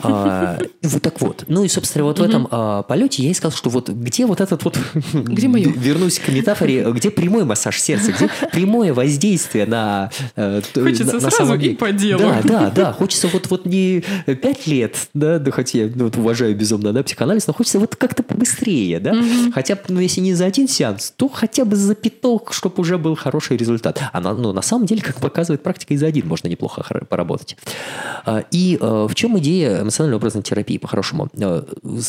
А, вот так вот. Ну и, собственно, вот в этом а, полете я искал, что вот где вот этот вот... Где мое? Вернусь к метафоре, где прямой массаж сердца, где прямое воздействие на... Э, хочется сразу и по делу. Да, да, да. Хочется вот, вот не пять лет, да, да хоть я ну, уважаю безумно, да, психоанализ, но хочется вот как-то быстрее, да? Хотя ну, если не за один сеанс, то хотя бы за пяток, чтобы уже был хороший результат. А на, ну, на самом деле, как показывает практика, и за один можно неплохо поработать. А, и а, в чем идея эмоционально-образной терапии, по-хорошему? А,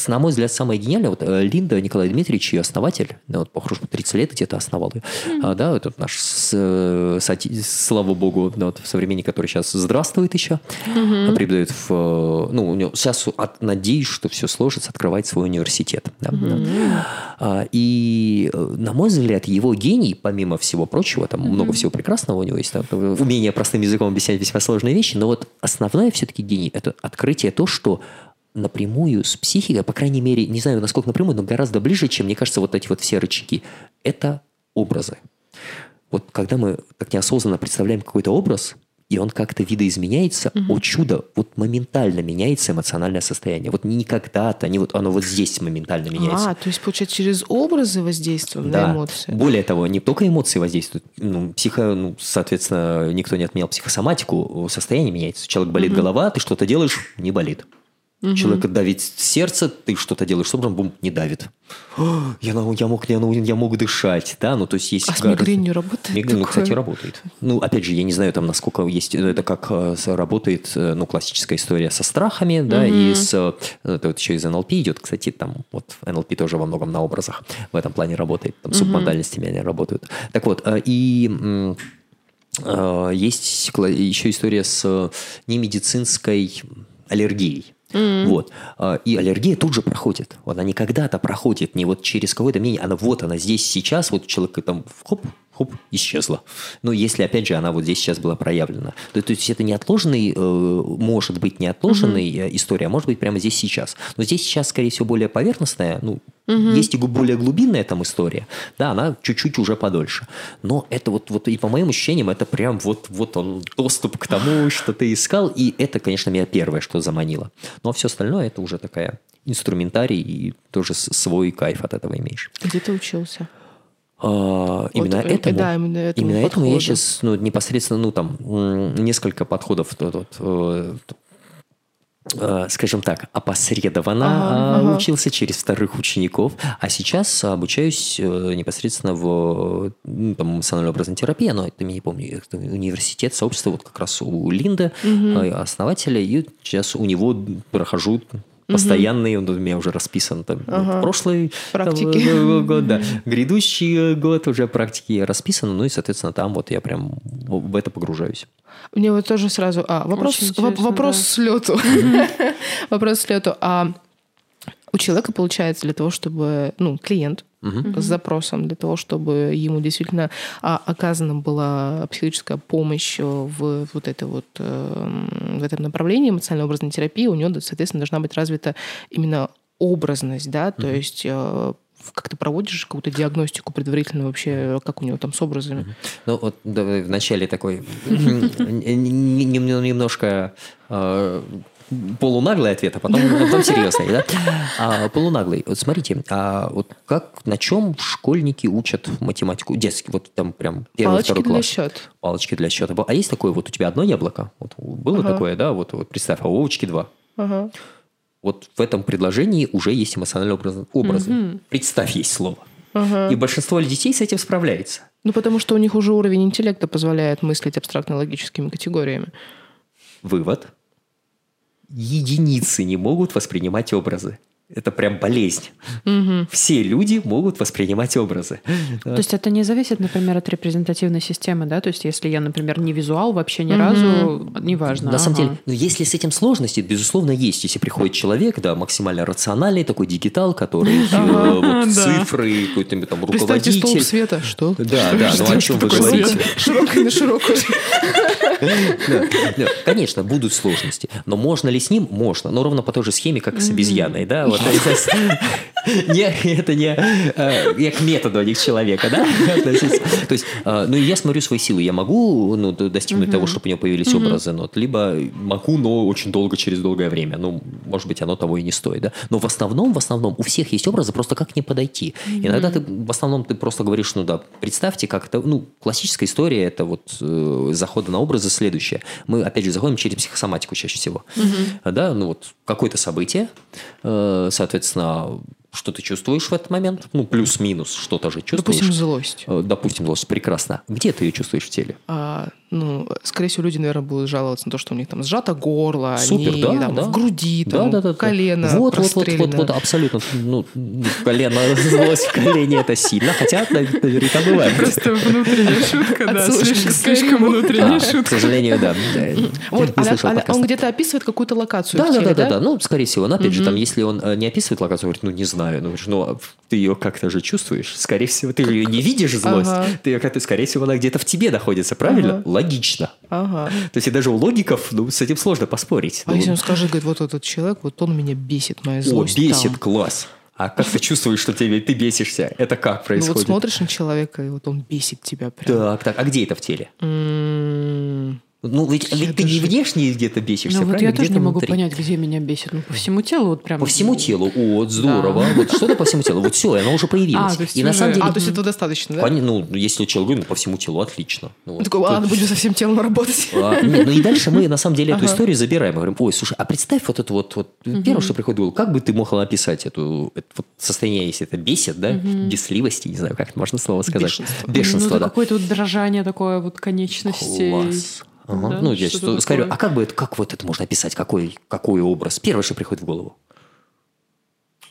на мой взгляд, самое гениальное, вот Линда Николай Дмитриевич, ее основатель, вот, по-хорошему, 30 лет где-то основал ее, mm-hmm. да, этот наш, слава богу, вот, современник, который сейчас здравствует еще, mm-hmm. преподает в, ну, у него сейчас от, надеюсь, что все сложится, открывать свой университет. Да, mm-hmm. И, на мой взгляд, его гений, помимо всего прочего, там mm-hmm. много всего прекрасного у него есть, там, умение простым языком объяснять весьма сложные вещи, но вот основное все-таки гений – это открытие то, что напрямую с психикой, по крайней мере, не знаю, насколько напрямую, но гораздо ближе, чем, мне кажется, вот эти вот все рычаги, это образы. Вот когда мы так неосознанно представляем какой-то образ, и он как-то видоизменяется, угу. о чудо, вот моментально меняется эмоциональное состояние. Вот не когда-то, не вот оно вот здесь моментально меняется. А, то есть, получается, через образы воздействуем да. на эмоции. Более того, не только эмоции воздействуют, ну, психо, ну, соответственно, никто не отменял психосоматику, состояние меняется. Человек болит угу. голова, ты что-то делаешь, не болит. Угу. Человека давит сердце, ты что-то делаешь с образом, бум, не давит. я, я, мог, я, я мог дышать, да, ну то есть есть... А с мигренью работает? Мигрень, ну, кстати, работает. Ну, опять же, я не знаю там, насколько есть, это как э, работает, э, ну, классическая история со страхами, да, угу. и с, э, это вот еще из НЛП идет, кстати, там вот НЛП тоже во многом на образах в этом плане работает, там угу. субмодальностями они работают. Так вот, и есть еще история с немедицинской аллергией. Mm-hmm. Вот. А, и аллергия тут же проходит. Она не когда-то проходит, не вот через какое-то мнение, она вот она здесь сейчас, вот человек там хоп, хоп, исчезла. Но если, опять же, она вот здесь сейчас была проявлена. То, то есть это не отложенный, э, может быть, не отложенный угу. история, а может быть прямо здесь сейчас. Но здесь сейчас, скорее всего, более поверхностная, ну, угу. есть и более глубинная там история, да, она чуть-чуть уже подольше. Но это вот, вот и по моим ощущениям, это прям вот, вот он доступ к тому, что ты искал, и это, конечно, меня первое, что заманило. Но все остальное это уже такая инструментарий, и тоже свой кайф от этого имеешь. Где ты учился? А, именно вот, э, этому, да, именно этому, именно этому я сейчас ну, непосредственно, ну, там, несколько подходов вот, э, э, скажем так, опосредованно ага, учился ага. через вторых учеников, а сейчас обучаюсь непосредственно в ну, там, эмоциональной образной терапии, но это, я не помню, это университет, сообщество, вот как раз у Линда, угу. основателя, и сейчас у него прохожу постоянный, он у меня уже расписан там ага. прошлый практики. Там, год, да, грядущий год уже практики расписаны, ну и, соответственно, там вот я прям в это погружаюсь. Мне вот тоже сразу, а, вопрос, вопрос да. с лету. [laughs] вопрос с лету. А у человека получается для того, чтобы, ну, клиент угу. с запросом для того, чтобы ему действительно а, оказана была психологическая помощь в вот это вот э, в этом направлении эмоционально-образной терапии, у него, соответственно, должна быть развита именно образность, да, то угу. есть э, как ты проводишь какую-то диагностику предварительно вообще, как у него там с образами? Ну вот да, в начале такой [laughs] немножко э, полунаглый ответ, а потом, а [laughs] потом серьезный, да? А, полунаглый. Вот смотрите, а вот как, на чем школьники учат математику? Детский, вот там прям первый, Палочки второй класс. для счета. Палочки для счета. А есть такое, вот у тебя одно яблоко? Вот было ага. такое, да? Вот, вот представь, а у Вовочки два. Ага. Вот в этом предложении уже есть эмоциональные образы. образы. Угу. Представь, есть слово. Ага. И большинство детей с этим справляется. Ну, потому что у них уже уровень интеллекта позволяет мыслить абстрактно-логическими категориями. Вывод – единицы не могут воспринимать образы. Это прям болезнь. Угу. Все люди могут воспринимать образы. То есть это не зависит, например, от репрезентативной системы, да? То есть если я, например, не визуал вообще ни угу. разу, неважно. На ага. самом деле, ну, если с этим сложности, безусловно, есть. Если приходит человек, да, максимально рациональный, такой дигитал, который [laughs] э, цифры, какой-то там руководитель. столб света. Что? Да, да, ну о чем вы говорите? Широкий на широкую. Конечно, будут сложности. Но можно ли с ним? Можно. Но ровно по той же схеме, как и с обезьяной. Да? Вот, [laughs] это не э, я к методу, а не к человеку, да? То есть, э, ну, я смотрю свои силы. Я могу ну, достигнуть того, чтобы у него появились образы, но либо могу, но очень долго, через долгое время. Ну, может быть, оно того и не стоит, да? Но в основном, в основном, у всех есть образы, просто как не подойти. Иногда ты, в основном, ты просто говоришь, ну да, представьте, как это, ну, классическая история, это вот э, захода на образы следующее. Мы, опять же, заходим через психосоматику чаще всего. Угу. Да, ну вот какое-то событие, э, соответственно, что ты чувствуешь в этот момент, ну, плюс-минус, что-то же чувствуешь. Допустим, злость. Э, Допустим, злость, прекрасно. Где ты ее чувствуешь в теле? А, ну, скорее всего, люди, наверное, будут жаловаться на то, что у них там сжато горло, Супер, они да, там да. в груди, там, Да, да, да, колено вот, вот, вот, вот, вот, абсолютно. Ну, колено, злость в колене это сильно, хотя наверняка бывает. Просто внутренняя шутка, да, слишком, Кариму. внутренняя А, К шутка. сожалению, да. Вот, а- а- он где-то описывает какую-то локацию Да, да, да, да. Ну, скорее всего. Но опять же, там, если он э, не описывает локацию, говорит, ну, не знаю. Ну, говоришь, ну, а ты ее как-то же чувствуешь. Скорее всего, ты ее не видишь злость. Ага. Ты ее как-то, скорее всего, она где-то в тебе находится, правильно? Ага. Логично. Ага. То есть и даже у логиков, ну, с этим сложно поспорить. А Ну, если он скажет, говорит, вот этот человек, вот он меня бесит, моя О, злость бесит, там». класс. А как ты чувствуешь, что тебе, ты бесишься? Это как Ну вот происходит? смотришь на человека, и вот он бесит тебя прям. Так, так. А где это в теле? Ну, ведь, Я ведь ты не внешне где-то бесишься, Ну вот правильно? я тоже Где-то не могу внутри. понять, где меня бесит. Ну по всему телу вот прям. По всему телу. О, здорово. [laughs] Вот что-то по всему телу. Вот все, оно уже появилось. А, то есть и на уже- самом деле... А, то есть этого достаточно, да? Пони- Ну, если человек ну, по всему телу, отлично. Ну, вот. такой, ладно, будем со всем телом работать. А, не, ну и дальше мы на самом деле эту Ага. историю забираем. Мы говорим, ой, слушай, а представь вот это вот, вот первое, что приходит в голову, как бы ты мог описать эту, это вот состояние, если это бесит, да, бесливости, не знаю, как это можно слово сказать. Бешенство. Бешенство, ну, да. какое-то вот дрожание такое вот конечностей. Класс. Ага. Да, ну, я что, скажу, а как бы это, как вот это можно описать? Какой, какой образ? Первое, что приходит в голову.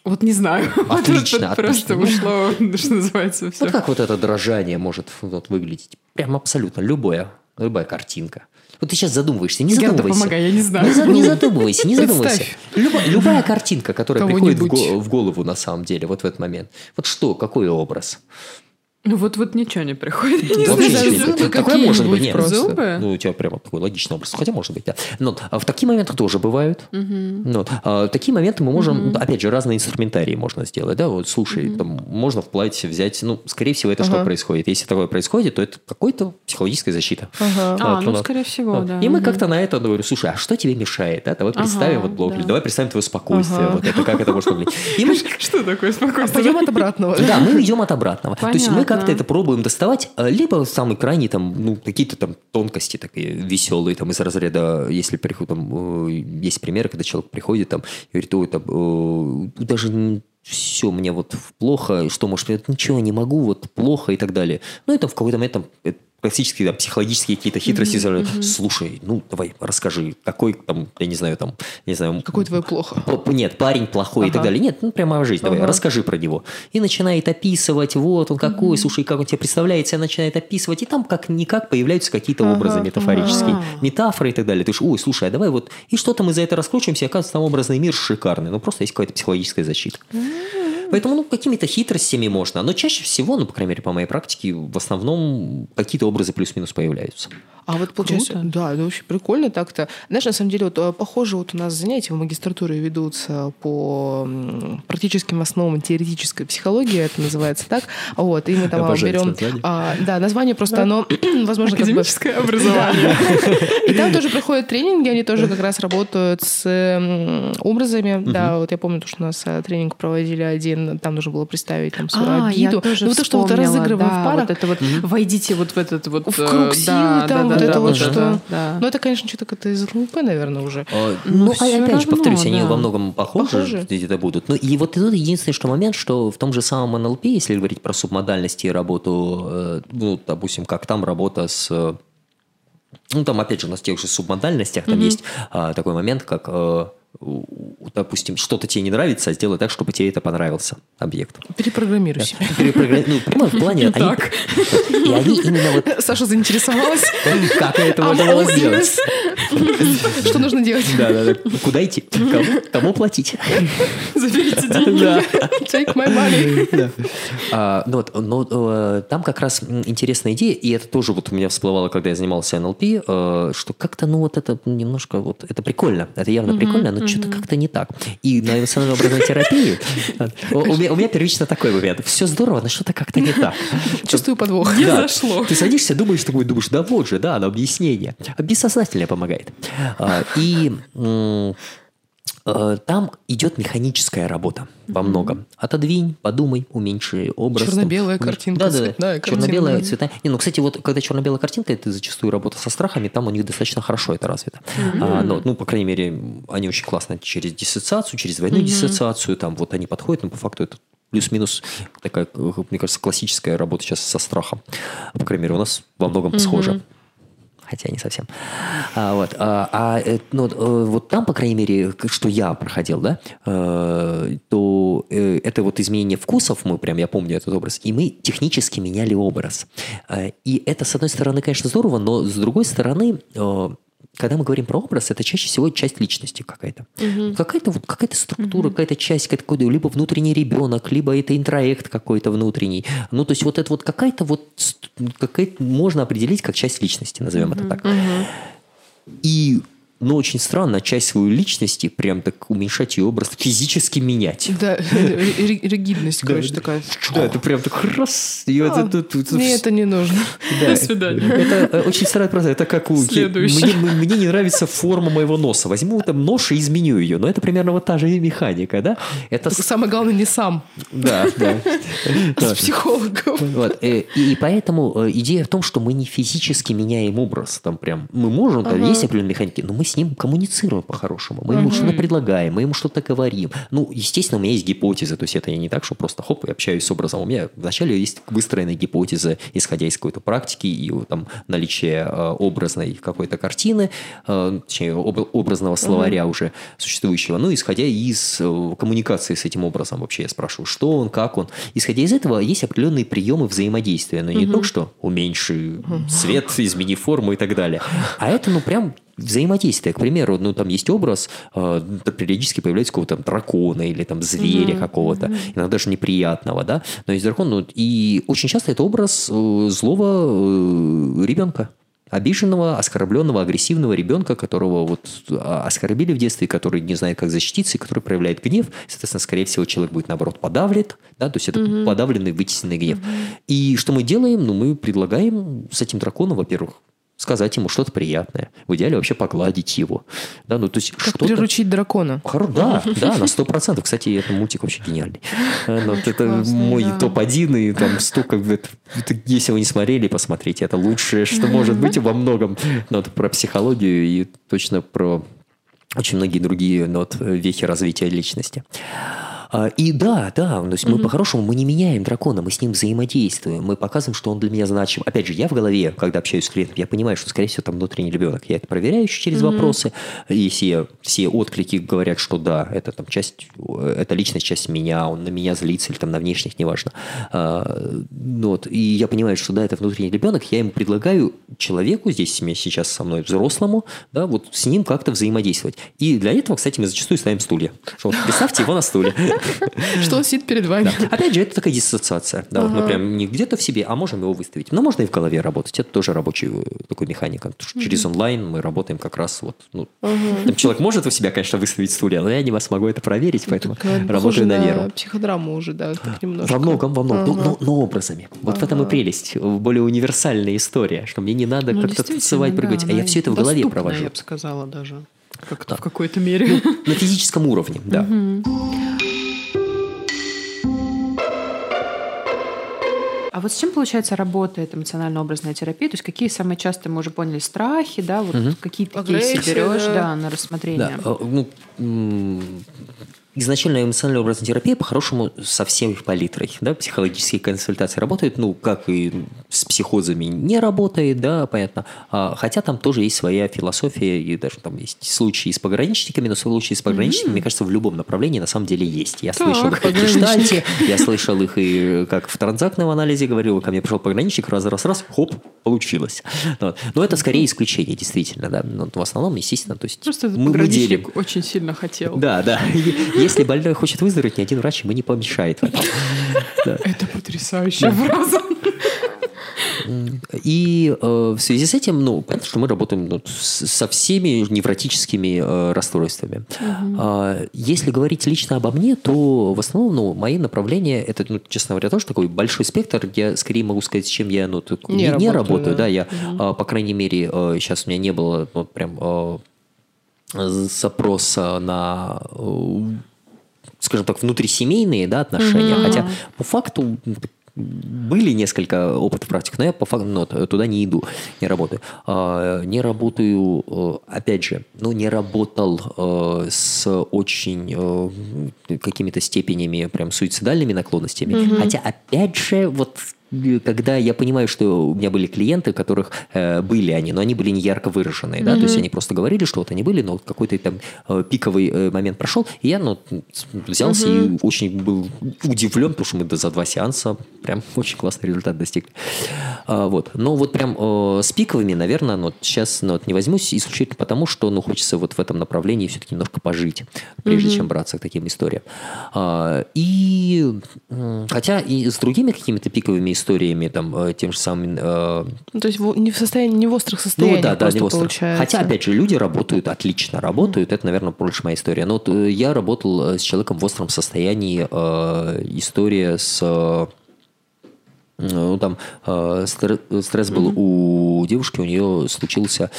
Вот не знаю. [laughs] Отлично, Просто ушло, [laughs] что называется, все. Вот как вот это дрожание может вот, выглядеть? Прям абсолютно любое, любая картинка. Вот ты сейчас задумываешься, не Герда, задумывайся. помогай, я не знаю. Не, за- не [laughs] задумывайся, не задумывайся. Люба- любая картинка, которая приходит в голову на самом деле, вот в этот момент. Вот что, какой образ? Ну вот вот ничего не приходит. Я не Вообще знаю, зубы Такое может быть, нет. просто. Зубы? Ну, у тебя прямо такой логичный образ. Хотя, может быть, да. Но а в такие моменты тоже бывают. Ну, а, такие моменты мы можем, опять же, разные инструментарии можно сделать. Да, вот, слушай, там, можно в платье взять, ну, скорее всего, это что Ага. происходит. Если такое происходит, то это какой-то психологическая защита. Ага. А, Вот ну, у нас- скорее всего, вот. да. И мы Мгм. как-то на это говорю, слушай, а что тебе мешает? Да? Давай представим, Ага, вот, блок, да. давай представим твое спокойствие. Ага. Вот это, как это может выглядеть. И мы [laughs] Что такое спокойствие? Пойдем от обратного. да, мы идем от обратного. То есть мы Как-то это пробуем доставать, э, либо самый крайний там, ну, какие-то там тонкости такие веселые, там из разряда, если приходит, там, есть примеры, когда человек приходит там и говорит, ой, там, даже все, мне вот плохо, что может, быть, ничего не могу, вот плохо и так далее. Ну, это в какой-то момент там, классические да, психологические какие-то хитрости. mm Слушай, ну, давай, расскажи, какой там, я не знаю, там, не знаю, Какой твое плохо? Нет, парень плохой и так Ага. далее. Нет, ну прямо жизнь. Давай, Ага. расскажи про него. И начинает описывать, вот он какой, слушай, как он тебе представляется, начинает описывать. И там как-никак появляются какие-то Ага, образы метафорические, ага. метафоры и так далее. Ты ж, ой, слушай, а давай вот... И что-то мы за это раскручиваемся, и оказывается, там образный мир шикарный. Ну, просто есть какая-то психологическая защита. Поэтому, ну, какими-то хитростями можно. Но чаще всего, ну, по крайней мере, по моей практике, в основном какие-то образы плюс-минус появляются. А вот получается, Круто. да, это очень прикольно так-то. Знаешь, на самом деле, вот э, похоже, вот у нас занятия в магистратуре ведутся по практическим основам теоретической психологии, это называется так. Вот, и мы там а, Обожаю берем... это название. а, да, название просто оно, [clears throat] возможно, как бы... [laughs] Образование. И там тоже проходят тренинги, они тоже как раз работают с образами. Да, вот я помню, то, что у нас э, тренинг проводили один, там нужно было представить там свою А, я обиду. тоже Ну, то, что вот разыгрываем да, в парах. Вот это вот, войдите вот в этот вот... В э, круг силы, да, там да, вот да, это да, вот да, что. да, да. Ну, это, конечно, что-то как-то из ЛНП, наверное, уже. А, Ну, Ну, а опять же, равно, повторюсь, они да. во многом похожи, Похожи. где-то будут. Ну, и вот тут единственный что момент, что в том же самом НЛП, если говорить про субмодальности и работу, э, ну, допустим, как там работа с... э, Ну, там, опять же, у нас в тех же субмодальностях, там есть а, такой момент, как... у- допустим, что-то тебе не нравится, а сделай так, чтобы тебе это понравился объект. Перепрограммируй себя. Перепрогра- Ну, прямо в плане... они- И они именно вот... Саша заинтересовалась. Как это можно было сделать? Что нужно делать? Да, да, да. Куда идти? Кому, платить? Заберите деньги. Take my money. А, ну вот, но э, там как раз интересная идея, и это тоже вот у меня всплывало, когда я занимался НЛП, э, что как-то, ну вот это немножко, вот это прикольно, это явно прикольно, но что-то как-то не так. И на эмоционально-образной терапии [laughs] э, у меня первично такой момент. Все здорово, но что-то как-то не так. [laughs] Чувствую подвох. Не зашло. Ты садишься, думаешь, такой, думаешь, да вот же, да, на объяснение. Бессознательное помогает. А, И там идет механическая работа во многом. Отодвинь, подумай, уменьши образ. там, Черно-белая уменьши- картинка, Да, да, цветная картинка. Черно-белая, цветная. Не, ну, кстати, вот когда черно-белая картинка, это зачастую работа со страхами, там у них достаточно хорошо это развито. А, но, ну, по крайней мере, они очень классно через диссоциацию, через двойную диссоциацию, там вот они подходят, но по факту это плюс-минус такая, э, мне кажется, классическая работа сейчас со страхом. По крайней мере, у нас во многом схоже. Хотя не совсем. А, вот, а, а, э, ну, э, вот там, по крайней мере, что я проходил, да, э, то это вот изменение вкусов, мы прям, я помню этот образ, и мы технически меняли образ. И это, с одной стороны, конечно, здорово, но с другой стороны, когда мы говорим про образ, это чаще всего часть личности какая-то. Какая-то вот какая-то структура, какая-то часть, какой-то либо внутренний ребенок, либо это интроект какой-то внутренний. Ну, то есть вот это вот какая-то вот какая-то можно определить как часть личности, назовем это так. И ну, очень странно часть своей личности прям так уменьшать ее образ, физически менять. Да, ри- ригидность, короче, такая. Да, это прям так раз. А, Мне это не нужно. До свидания. Это э, очень странный процесс. Это как у... Мне, не нравится форма моего носа. Возьму там нож и изменю ее. Но это примерно вот та же механика, да? Это... Самое главное не сам, Да, да. [laughs] с психологом. Вот, э, И, поэтому э, идея в том, что мы не физически меняем образ. Там прям мы можем, там есть определенные механики, но мы с ним коммуницируем по-хорошему. Мы ему что-то предлагаем, мы ему что-то говорим. Ну, естественно, у меня есть гипотезы. То есть это не так, что просто хоп, я общаюсь с образом. У меня вначале есть выстроенная гипотеза, исходя из какой-то практики и там наличия э, образной какой-то картины, э, точнее, об- образного словаря уже существующего. Ну, исходя из э, коммуникации с этим образом вообще я спрашиваю, что он, как он. Исходя из этого есть определенные приемы взаимодействия. Но не только что уменьши цвет, измени форму и так далее. А это, ну, прям взаимодействие. К примеру, ну, там есть образ, э, периодически появляется какого-то там дракона или там зверя какого-то, иногда даже неприятного, да, но есть дракон, ну, и очень часто это образ э, злого э, ребенка обиженного, оскорбленного, агрессивного ребенка, которого вот а, оскорбили в детстве, который не знает, как защититься, и который проявляет гнев. Соответственно, скорее всего, человек будет, наоборот, подавлен, да, то есть это подавленный, вытесненный гнев. И что мы делаем? Ну, мы предлагаем с этим драконом, во-первых, сказать ему что-то приятное. В идеале вообще погладить его. Да, ну, то есть Как что-то... приручить дракона. Хоро- Да, да, на сто процентов. Кстати, этот мультик вообще гениальный. Э, ну, вот это классный, мой да. топ-1, и там столько... это- если вы не смотрели, посмотрите. Это лучшее, что может быть во многом. Ну, это про психологию и точно про очень многие другие ну, вот, вехи развития личности. А, И да, да, то есть мы по-хорошему мы не меняем дракона, мы с ним взаимодействуем, мы показываем, что он для меня значим. Опять же, я в голове, когда общаюсь с клиентом, я понимаю, что, скорее всего, там внутренний ребенок. Я это проверяю еще через вопросы. Если я- все отклики говорят, что да, это там часть, это личность, часть меня, он на меня злится или там на внешних, неважно. А, ну вот, и я понимаю, что да, это внутренний ребенок, я ему предлагаю человеку, здесь сейчас со мной взрослому, да, вот с ним как-то взаимодействовать. И для этого, кстати, мы зачастую ставим стулья. Что представьте его на стуле. [laughs] Что он сидит перед вами. Опять же, это такая диссоциация. Да, вот мы прям не где-то в себе, а можем его выставить. Но можно и в голове работать. Это тоже рабочий э, такой механика. Потому что Через онлайн мы работаем как раз вот... Ну, там человек может у себя, конечно, выставить стулья, но я не смогу это проверить, поэтому Похоже работаю на веру. психодраму уже, да, так немножко. Во многом, во многом. Но, Ага. но- но образами. Вот в этом и прелесть. Более универсальная история, что мне не надо Ну, как-то танцевать, прыгать, да, а я все это в голове провожу. я бы сказала даже. Как-то в какой-то мере. На физическом уровне, да. А вот с чем, получается, работает эмоционально-образная терапия? То есть какие самые частые, мы уже поняли, страхи, да, вот какие ты кейсы берешь, да. да, на рассмотрение? Да, э, ну, изначально эмоциональная образная терапия по-хорошему со всей их палитрой. Да? Психологические консультации работают, ну, как и с психозами не работает, да, понятно. А, хотя там тоже есть своя философия, и даже там есть случаи с пограничниками, но случаи с пограничниками, мне кажется, в любом направлении на самом деле есть. Я слышал их в гештальте, я слышал их и как в транзактном анализе говорил, ко мне пришел пограничник, раз-раз-раз, хоп, получилось. Вот. Но это скорее исключение, действительно, да. Но в основном, естественно, то есть Просто мы, мы делим. очень сильно хотел. Да, да. Если больной хочет выздороветь, ни один врач ему не помешает. [laughs] Это потрясающая фраза. И э, в связи с этим, ну, понятно, что мы работаем ну, со всеми невротическими э, расстройствами. А, если говорить лично обо мне, то в основном, ну, мои направления, это, ну, честно говоря, тоже такой большой спектр. Я скорее могу сказать, с чем я, ну, так- Не не, не работаю, работаю, да. да, я, а, по крайней мере, сейчас у меня не было, ну, прям... а, запрос на скажем так, внутрисемейные да, отношения, mm-hmm. хотя по факту были несколько опытов практик, но я по факту ну, туда не иду, не работаю. А, не работаю, э, опять же, ну, не работал э, с очень э, какими-то степенями прям суицидальными наклонностями. Mm-hmm. Хотя, опять же, вот когда я понимаю, что у меня были клиенты, у которых э, были они, но они были не ярко выраженные, mm-hmm. да, то есть они просто говорили, что вот они были, но вот какой-то там э, пиковый э, момент прошел, и я, ну, взялся mm-hmm. и очень был удивлен, потому что мы за два сеанса прям [laughs] очень классный результат достигли. А, вот, но вот прям э, с пиковыми, наверное, ну, сейчас ну, вот не возьмусь исключительно потому, что, ну, хочется вот в этом направлении все-таки немножко пожить, прежде mm-hmm. чем браться к таким историям. А, и хотя и с другими какими-то пиковыми историями, там, э, тем же самым... Э... Ну, то есть не в состоянии, не в острых состояниях ну, да, да, не в острых. получается. Хотя, опять же, люди работают, отлично работают, это, наверное, больше моя история. Но вот э, я работал э, с человеком в остром состоянии, э, история с... Ну, там стресс был mm-hmm. у девушки, у нее случился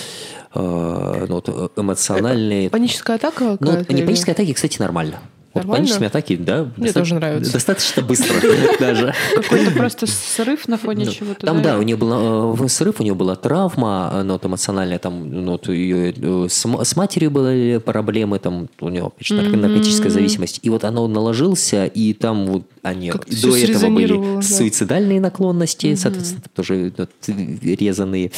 ну, вот, эмоциональный... Паническая атака? Ну, не паническая атака, кстати, нормально. Вот панические атаки, да. Мне доста- тоже нравится. Достаточно быстро [laughs] даже. Какой-то просто срыв на фоне ну, чего-то. Там, да, у нее был э, срыв, у нее была травма, э, ну, вот эмоциональная, там, ну, э, с, матерью были проблемы, там, у нее наркотическая зависимость. И вот оно наложился, и там вот они до этого были суицидальные наклонности, соответственно, тоже резанные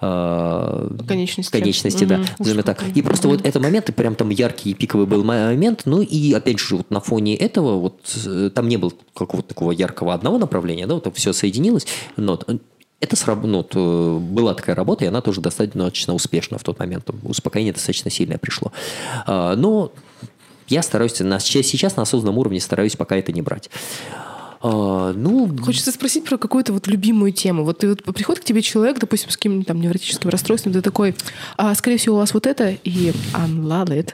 конечности, конечности да. Так. И просто вот этот момент, прям там яркий пиковый был момент, ну и опять же, вот на фоне этого, вот э, там не было какого-то такого яркого одного направления, да, вот все соединилось, но это сработало, ну, была такая работа, и она тоже достаточно успешна в тот момент. Успокоение достаточно сильное пришло. А, но я стараюсь, на, сейчас на осознанном уровне стараюсь пока это не брать. А, ну, Хочется спросить про какую-то вот любимую тему. Вот, ты, вот приходит к тебе человек, допустим, с каким-нибудь там невротическим расстройством, ты такой, а, скорее всего, у вас вот это, и unlove it.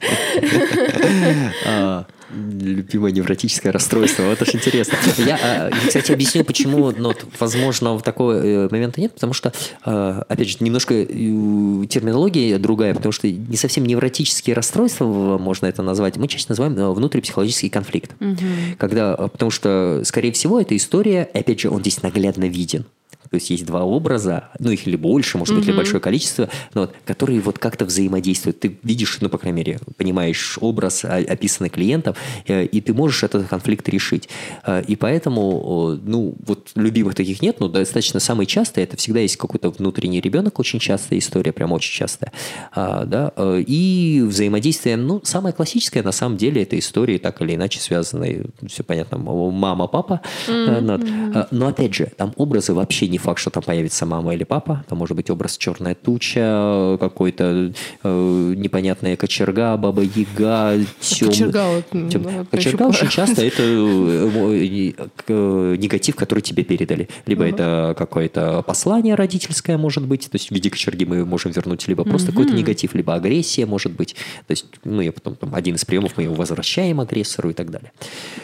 А, [laughs] любимое невротическое расстройство. Вот очень интересно. Я, а, кстати, объясню, почему, ну, возможно, такого э, момента нет, потому что, а, опять же, немножко э, терминология другая, потому что не совсем невротические расстройства, можно это назвать, мы чаще называем э, внутрипсихологический конфликт. Угу. Когда, потому что, скорее всего, эта история, опять же, он здесь наглядно виден. То есть есть два образа, ну их или больше, может быть, mm-hmm. или большое количество, но вот, которые вот как-то взаимодействуют. Ты видишь, ну, по крайней мере, понимаешь образ, описанный клиентом, э, и ты можешь этот конфликт решить. Э, и поэтому, ну, вот любимых таких нет, но достаточно самый частый, это всегда есть какой-то внутренний ребенок, очень частая история, прям очень частая. А, да? Э, и взаимодействие, ну, самое классическое, на самом деле, это истории так или иначе связанные, все понятно, мама, папа. Mm-hmm. Но, опять же, там образы вообще не не факт, что там появится мама или папа. Там может быть образ черная туча, какой-то э, непонятная кочерга, баба яга, тем... Кочерга, вот, тем... кочерга очень часто это э, э, негатив, который тебе передали. Либо это какое-то послание родительское может быть, то есть в виде кочерги мы можем вернуть, либо просто какой-то негатив, либо агрессия может быть. То есть мы потом там, один из приемов мы его возвращаем агрессору и так далее.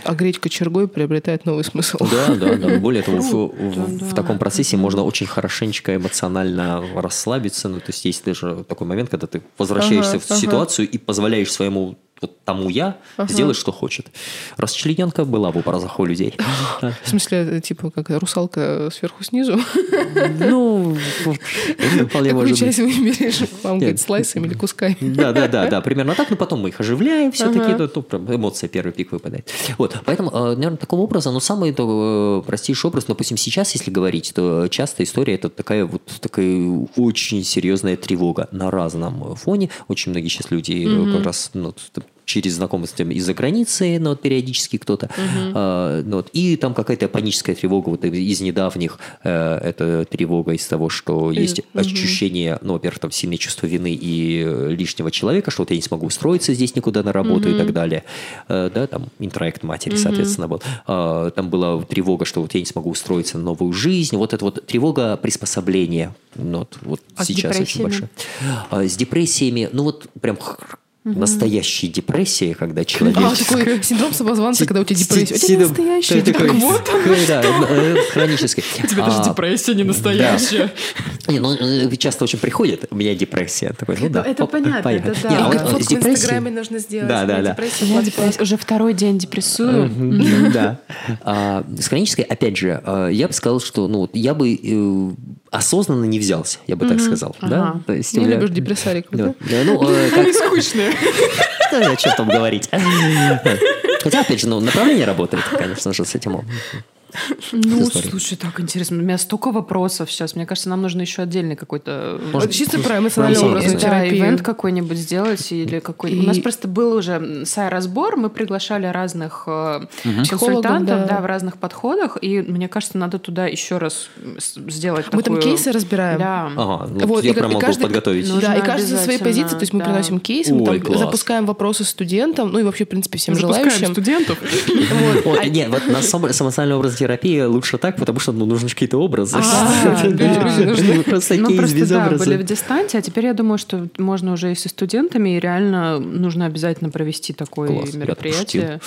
А греть кочергой приобретает новый смысл. Да, да, да. Более того, в, в, в таком процессе процессе можно очень хорошенечко эмоционально расслабиться. Ну, то есть есть даже такой момент, когда ты возвращаешься ага, в ага. ситуацию и позволяешь своему вот тому я ага. сделать, что хочет. Расчлененка была в образах у людей. [laughs] В смысле, типа, как русалка сверху снизу? [laughs] Ну, вполне Какую часть выберешь? Вам, говорит, слайсами или кусками? [laughs] Да, да, да, да, примерно так, но потом мы их оживляем все-таки, ну, эмоция первый пик выпадает. Вот, поэтому, э, наверное, такого образа, ну, самый э, простейший образ, допустим, сейчас, если говорить, то часто история это такая вот такая очень серьезная тревога на разном фоне. Очень многие сейчас люди как раз ну, через знакомство из-за границы, но ну, вот периодически кто-то, угу. э, ну, вот, и там какая-то паническая тревога, вот из недавних э, это тревога из того, что есть угу. ощущение, ну, во-первых, там сильное чувство вины и лишнего человека, что вот я не смогу устроиться здесь никуда на работу угу. и так далее, э, да, там интроект матери, угу. соответственно, был, э, там была тревога, что вот я не смогу устроиться на новую жизнь, вот это вот тревога приспособления, ну, вот, вот а сейчас очень большая. А, с депрессиями, ну, вот прям настоящей депрессии, когда человек... А, такой синдром самозванца, когда у тебя депрессия. У тебя Синдром- настоящая ты такой, депрессия. такой, да, э, хронический. [laughs] У тебя даже А, депрессия не настоящая. [laughs] Не, ну, э, часто очень приходит, у меня депрессия. Такой, ну да, это понятно, это да. Не, а вот, э, в депрессией- Инстаграме нужно сделать. Да, у да, меня да. депрессия, У меня вот, депрессия. Уже второй день депрессую. [laughs] Да. А, С хронической, опять же, э, я бы сказал, что ну, вот я бы э, осознанно не взялся, я бы так сказал. Да? То есть Не любишь депрессариков, Да, ну, э, как- Скучные. [laughs] Да, о чем там говорить. [laughs] Хотя, опять же, ну, направление работает, конечно же, с этим. Ну, слушай, так интересно. У меня столько вопросов сейчас. Мне кажется, нам нужно еще отдельный какой-то... Может, Чисто про эмоциональную Да, терапию. ивент какой-нибудь сделать или какой И- У нас просто был уже сай-разбор, мы приглашали разных э, Психологов, консультантов да. да, в разных подходах, и мне кажется, надо туда еще раз сделать Мы там такую- кейсы разбираем. Да. Ага, ну, Вот, я и прям и могу каждый- подготовить. Ну, Да, и Нужно каждый со своей позиции, то есть мы да. приносим кейсы, мы Ой, там класс. запускаем вопросы студентам, ну и вообще, в принципе, всем Запускаем желающим. студентов. [laughs] Вот. Вот, нет, вот на сам- самостоятельной образотерапии лучше так, потому что ну, нужны какие-то образы. А. [laughs] Просто Ну, просто да, были в дистанте, а теперь я думаю, что можно уже и со студентами, и реально нужно обязательно провести такое мероприятие.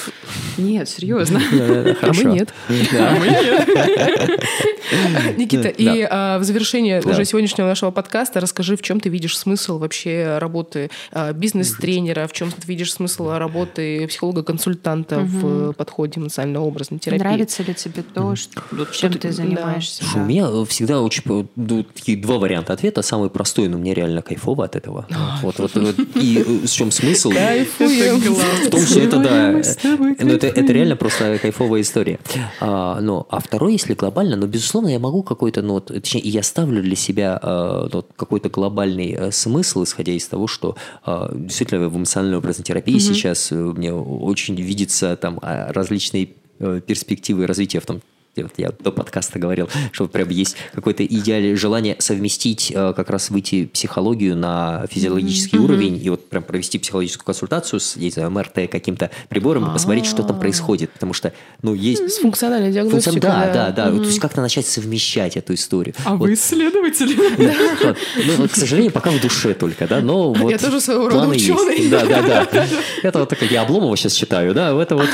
Нет, серьезно. Да-да-да, А мы нет. [laughs] Никита, и а, в завершение уже сегодняшнего нашего подкаста расскажи, в чем ты видишь смысл вообще работы а, бизнес-тренера, в чем ты видишь смысл работы психолога-консультанта в подходе эмоционально-образной терапии. Нравится ли тебе то, что, вот чем ты- ты да. занимаешься? Слушай, у да. меня всегда очень ну, такие два варианта ответа. Самый простой, но мне реально кайфово от этого. Вот, вот, вот. И э, в чем смысл? Кайфуем. В том, что это, да, тобой ну, это, это реально просто кайфовая история. А, но, а второй, если глобально, но, безусловно, я могу какой-то, ну, вот, точнее, я ставлю для себя а, ну, какой-то глобальный э, смысл, исходя из того, что а, действительно в эмоциональной образной терапии сейчас э, мне очень видится там а, различные э, перспективы развития в том вот я до подкаста говорил, что прям есть какое-то идеальное желание совместить, э, как раз выйти психологию на физиологический уровень и вот прям провести психологическую консультацию с, не знаю, МРТ каким-то прибором и посмотреть, что там происходит. Потому что, ну, есть... С функциональной диагностикой. Да, да, да. То есть как-то начать совмещать эту историю. А Вот, вы исследователи? [laughs] Ну, к сожалению, пока в душе только, да, но вот Я тоже своего рода ученый. Да, да, да. [laughs] Это вот такая, я Обломова сейчас читаю, да, это вот,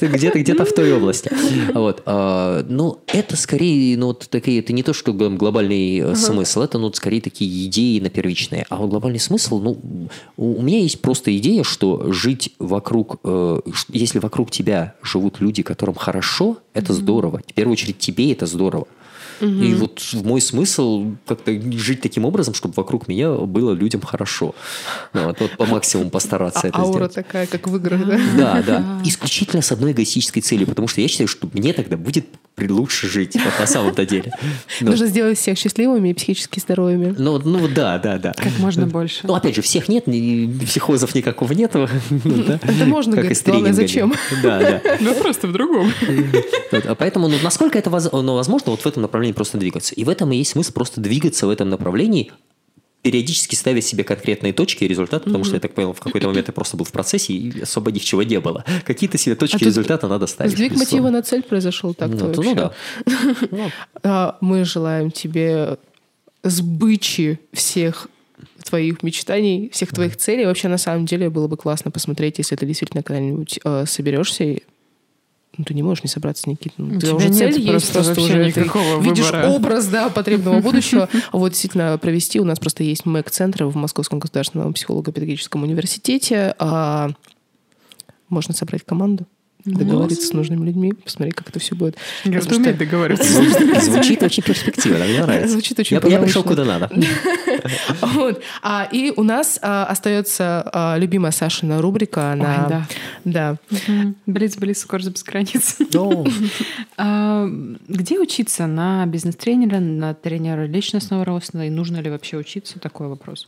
где-то, где-то в той области. Вот, а, ну, это скорее, ну, вот такие, это не то, что гл- глобальный э, смысл, это, ну, вот скорее такие идеи на первичные. А вот глобальный смысл, ну, у меня есть просто идея, что жить вокруг, э, если вокруг тебя живут люди, которым хорошо, это здорово. В первую очередь тебе это здорово. И вот мой смысл как-то жить таким образом, чтобы вокруг меня было людям хорошо. Ну, вот, вот по максимуму постараться А это аура сделать. такая, как в играх, да? Да, да. Исключительно с одной эгоистической целью, потому что я считаю, что мне тогда будет лучше жить, вот на самом-то деле. Ну, Нужно сделать всех счастливыми и психически здоровыми. ну, ну, да, да, да. Как можно больше. Ну, опять же, всех нет, ни- психозов никакого. [laughs] Ну, да. Это можно, Как и говорит, с главное, зачем? Да, да. Да просто в другом. Вот, а поэтому, ну, насколько это воз- ну, возможно, вот в этом направлении просто двигаться. И в этом и есть смысл просто двигаться в этом направлении, периодически ставить себе конкретные точки и результаты, потому что, я так понял, в какой-то момент я просто был в процессе, и особо ничего не было. [laughs] Какие-то себе точки А результата надо ставить. Сдвиг мотива на цель произошел так Ну, вообще. ну да. [laughs] Ну, А, Мы желаем тебе сбычи всех твоих мечтаний, всех твоих целей. Вообще, на самом деле, было бы классно посмотреть, если ты действительно когда-нибудь э, соберешься. и- Ну, ты не можешь не собраться, Никита. Ну, У тебя уже цель есть, просто просто уже никакого ты видишь выбора. образ да, потребного [laughs] будущего. Вот действительно провести. У нас просто есть МЭК-центр в Московском государственном психолого-педагогическом университете. А, Можно собрать команду, договориться с нужными людьми, посмотреть, как это все будет. Говорит, Потому что- договариваться. [laughs] Звучит очень перспективно, мне [laughs] нравится. Звучит очень я, я пришел куда надо. [laughs] Вот. А, и у нас а, остается а, любимая Сашина рубрика. Она, Ой, да. да. Блиц, блиц, кожа без границ. Ну, А, Где учиться? На бизнес-тренера, на тренера личностного роста? И нужно ли вообще учиться? Такой вопрос.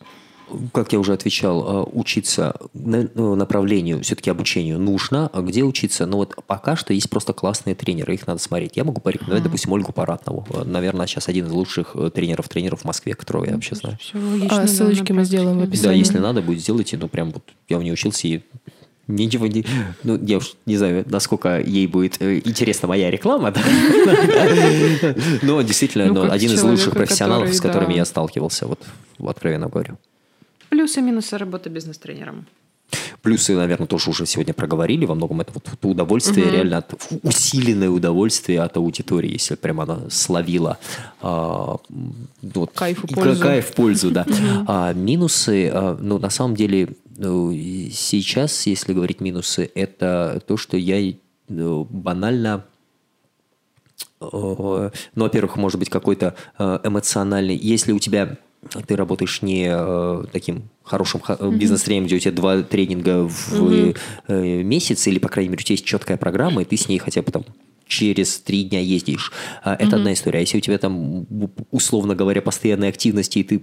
Как я уже отвечал, э, учиться ну, направлению, все-таки обучению нужно. А где учиться? Ну вот пока что есть просто классные тренеры, их надо смотреть. Я могу порекомендовать, допустим, Ольгу Паратнову. Э, Наверное, сейчас один из лучших э, тренеров тренеров в Москве, которого я вообще знаю. А, ссылочки мы сделаем в практике. Да, описании. если надо будет, сделайте. Ну, прям вот я у нее учился и ничего не... Ну, я уж не знаю, насколько ей будет э, интересна моя реклама, да. [laughs] но действительно, Ну, ну, один из лучших профессионалов, с которыми я сталкивался, вот откровенно говорю. Плюсы и минусы работы бизнес-тренером. Плюсы, наверное, тоже уже сегодня проговорили. Во многом это вот удовольствие, угу. реально от, усиленное удовольствие от аудитории, если прямо она словила а, вот, кайф в пользу. Кайф в пользу, да. [laughs] А, минусы, а, ну, на самом деле, ну, сейчас, если говорить минусы, это то, что я ну, банально ну, во-первых, может быть какой-то э, эмоциональный. Если у тебя ты работаешь не э, таким хорошим mm-hmm. бизнес-тренером, где у тебя два тренинга в mm-hmm. э, месяц, или, по крайней мере, у тебя есть четкая программа, и ты с ней хотя бы там через три дня ездишь. А, это mm-hmm. одна история. А если у тебя там, условно говоря, постоянные активности, и ты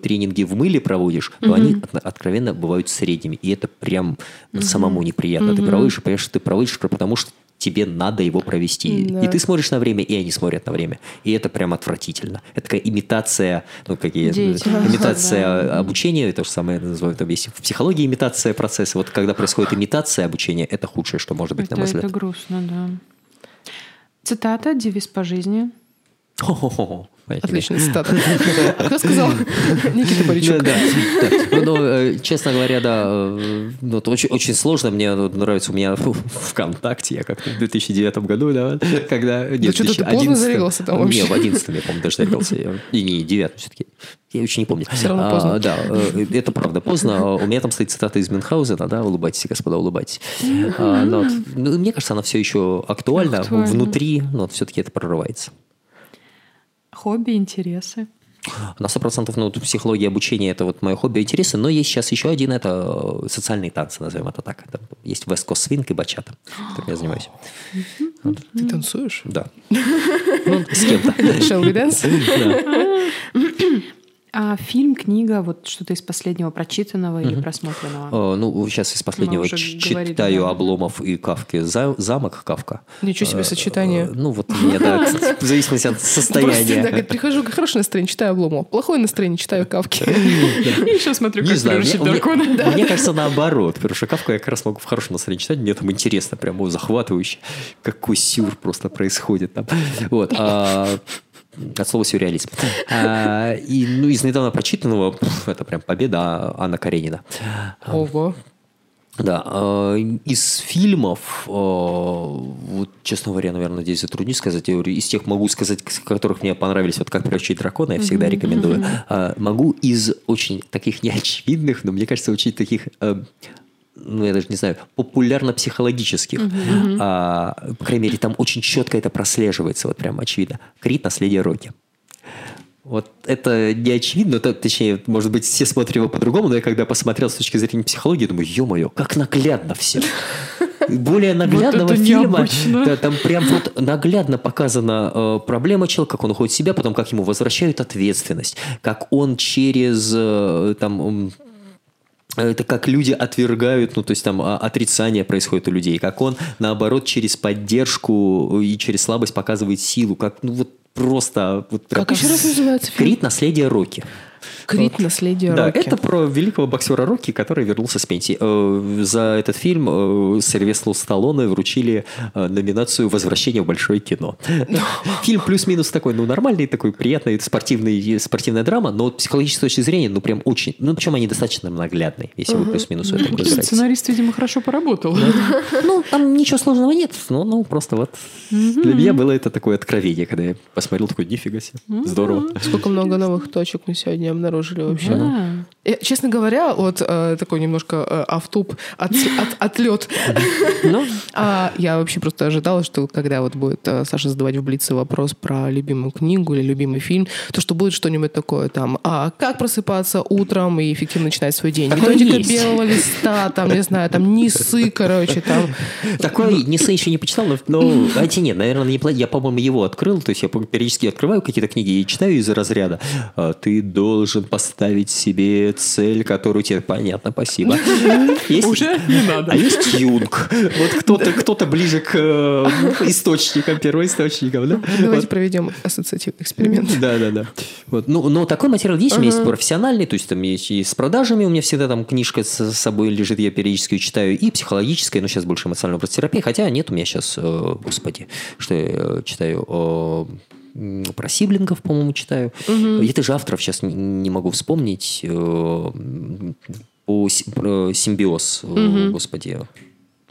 тренинги в мыле проводишь, то mm-hmm. они откровенно бывают средними. И это прям mm-hmm. самому неприятно. Mm-hmm. Ты проводишь, и понимаешь, что ты проводишь, потому что тебе надо его провести. Да. И ты смотришь на время, и они смотрят на время. И это прям отвратительно. Это такая имитация, ну, какие, [laughs] имитация да. обучения, то же самое называют есть в психологии имитация процесса. Вот когда происходит имитация обучения, это худшее, что может быть, это, на мой взгляд. Это грустно, да. Цитата, девиз по жизни. Отличная [laughs] цитата. Кто сказал? Никита Боричук. Да, да. Ну, э, честно говоря, да, э, ну, это очень, очень сложно. Мне нравится у меня [laughs] ВКонтакте, я как-то в 2009 году, да, когда... Да что-то ты поздно зарегался там вообще. Не, в 11 я, помню, даже зарегался. И не, 9 все-таки. Я очень не помню. Все равно поздно. А, да, э, это правда поздно. У меня там стоит цитата из Мюнхгаузена, да, улыбайтесь, господа, улыбайтесь. А, но, ну, мне кажется, она все еще актуальна. актуальна. Внутри, но все-таки это прорывается. Хобби, интересы. На сто процентов, ну, психология обучения – это вот мое хобби и интересы, но есть сейчас еще один – это э, социальные танцы, назовем это так. Это есть West Coast Swing и бачата, которым я занимаюсь. Ты танцуешь? Да. Ну, с кем-то. Shall we dance? А фильм, книга, вот что-то из последнего прочитанного или просмотренного? О, ну, сейчас из последнего читаю говорили, да. Обломов и Кавки. Замок Кавка. Ничего себе сочетание. Э, ну, вот у меня, да, [laughs] в зависимости от состояния. Просто, да, прихожу, хорошее настроение, читаю Обломов. Плохое настроение, читаю Кавки. [laughs] [laughs] Еще смотрю, как приручить дракона. Мне кажется, наоборот. Потому что Кавку я как раз могу в хорошем настроении читать. Мне там интересно, прям захватывающе. Какой сюр просто происходит там. Вот. А от слова сюрреализм. А, и, ну, из недавно прочитанного, это прям победа Анна Каренина. Ого. Да, а, из фильмов, а, вот, честно говоря, наверное, здесь затруднюсь сказать, из тех могу сказать, которых мне понравились, вот «Как приручить дракона», я всегда рекомендую. [laughs] Могу из очень таких неочевидных, но мне кажется, очень таких ну, я даже не знаю, популярно-психологических. Uh-huh. А, по крайней мере, там очень четко это прослеживается, вот прям очевидно. Крит «Наследие Рокки». Вот это не очевидно, то, точнее, может быть, все смотрят его по-другому, но я когда посмотрел с точки зрения психологии, думаю, ё-моё, как наглядно все. Более наглядного вот фильма, да, там прям вот наглядно показана э, проблема человека, как он уходит в себя, потом как ему возвращают ответственность, как он через э, там это как люди отвергают, ну, то есть там а, отрицание происходит у людей, как он, наоборот, через поддержку и через слабость показывает силу, как, ну, вот просто... Вот, как еще раз называется фильм? Крит «Наследие Рокки». Крит вот. наследие да, Рокки. это про великого боксера Рокки, который вернулся с пенсии. Э, за этот фильм э, Сильвестру Сталлоне вручили э, номинацию «Возвращение в большое кино». [laughs] Фильм плюс-минус такой, ну, нормальный, такой приятный, спортивный, спортивная драма, но с психологической точки зрения, ну, прям очень... Ну, причем они достаточно наглядные, если вы плюс-минус это разбираетесь. Сценарист, видимо, хорошо поработал. [laughs] Ну, там ничего сложного нет, но ну, просто вот для меня было это такое откровение, когда я посмотрел, такой, нифига себе, здорово. Сколько много новых точек мы сегодня обнаружили вообще. Да. Я, честно говоря, вот э, такой немножко э, автоп, от, от, отлет. Ну? а, я вообще просто ожидала, что когда вот будет э, Саша задавать в Блице вопрос про любимую книгу или любимый фильм, то что будет что-нибудь такое там, а как просыпаться утром и эффективно начинать свой день. Методика белого листа, там, не знаю, там нисы, короче, там. Такой нисы еще не почитал, но, но эти нет, наверное, не Я, по-моему, его открыл, то есть я периодически открываю какие-то книги и читаю из разряда. «А ты должен поставить себе цель, которую тебе понятно, спасибо. [laughs] Есть, Уже не надо. А есть Юнг. Вот кто-то кто ближе к э, источникам, первоисточникам. Да? Давайте вот. проведем ассоциативный эксперимент. Да, да, да. Вот. Ну, но такой материал есть, у меня есть профессиональный, то есть там есть и с продажами, у меня всегда там книжка с собой лежит, я периодически читаю, и психологическая, но сейчас больше эмоциональная терапия, хотя нет у меня сейчас, э, господи, что я э, читаю, про сиблингов, по-моему, читаю. Угу. Я даже авторов сейчас не могу вспомнить. Э, по про симбиоз, э, господи.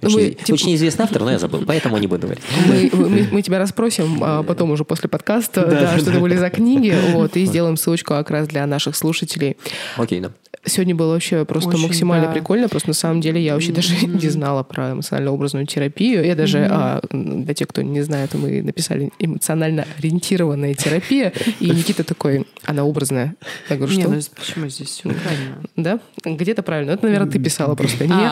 Ну, Очень, мы, типа- очень известный автор, но я забыл, поэтому не буду говорить. Мы, мы- мы тебя расспросим а потом уже после подкаста, да, что это были за книги, вот, и сделаем ссылочку как раз для наших слушателей. Окей, да. Сегодня было вообще просто Очень, максимально да. прикольно. Просто на самом деле я вообще даже не знала про эмоционально-образную терапию. Я даже, а, для тех, кто не знает, мы написали эмоционально ориентированная терапия. И Никита такой, она образная. Я говорю, Не, что? ну почему здесь все правильно? Да? Где-то правильно. Это, наверное, ты писала просто. Нет?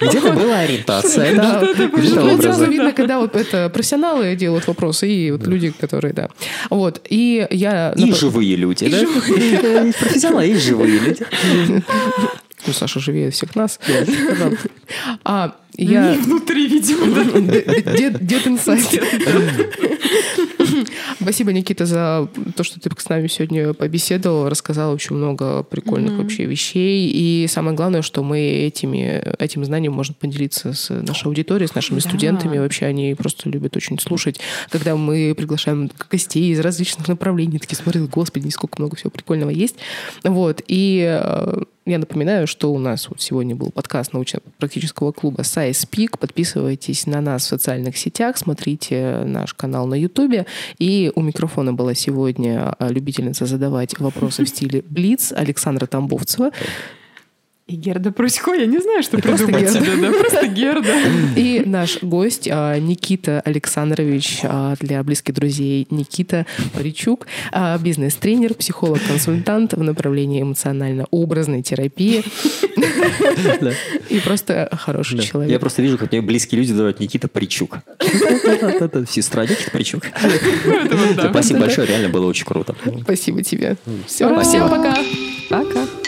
А, Где-то была ориентация, Да, Где-то видно, когда вот это профессионалы делают вопросы, и вот люди, которые, да. Вот, и я... И живые люди, да? [laughs] профессионалы, и живые люди. Ну, Саша живее всех нас. А я... внутри, видимо, да. Дед инсайт. [clears throat] Спасибо, Никита, за то, что ты с нами сегодня побеседовал, рассказал очень много прикольных вообще вещей. И самое главное, что мы этими, этим знанием можем поделиться с нашей аудиторией, с нашими Да. студентами. Вообще они просто любят очень слушать. Когда мы приглашаем гостей из различных направлений, такие смотрят, господи, сколько много всего прикольного есть. Вот. И э, я напоминаю, что у нас вот сегодня был подкаст научно-практического клуба Size Peak. Подписывайтесь на нас в социальных сетях, смотрите наш канал на Ютубе. И у микрофона была сегодня а, любительница задавать вопросы в стиле Блиц Александра Тамбовцева. И Герда Прусько, я не знаю, что Просто придумать Герда. себе, да, просто Герда. И наш гость а, Никита Александрович, а, для близких друзей Никита Паричук, а, бизнес-тренер, психолог-консультант в направлении эмоционально-образной терапии. И просто хороший человек. Я просто вижу, как мне близкие люди называют Никита Паричук. [laughs] Сестра Никита Паричук. [laughs] Да. Спасибо большое, реально было очень круто. Спасибо тебе. Все, всем пока. Пока.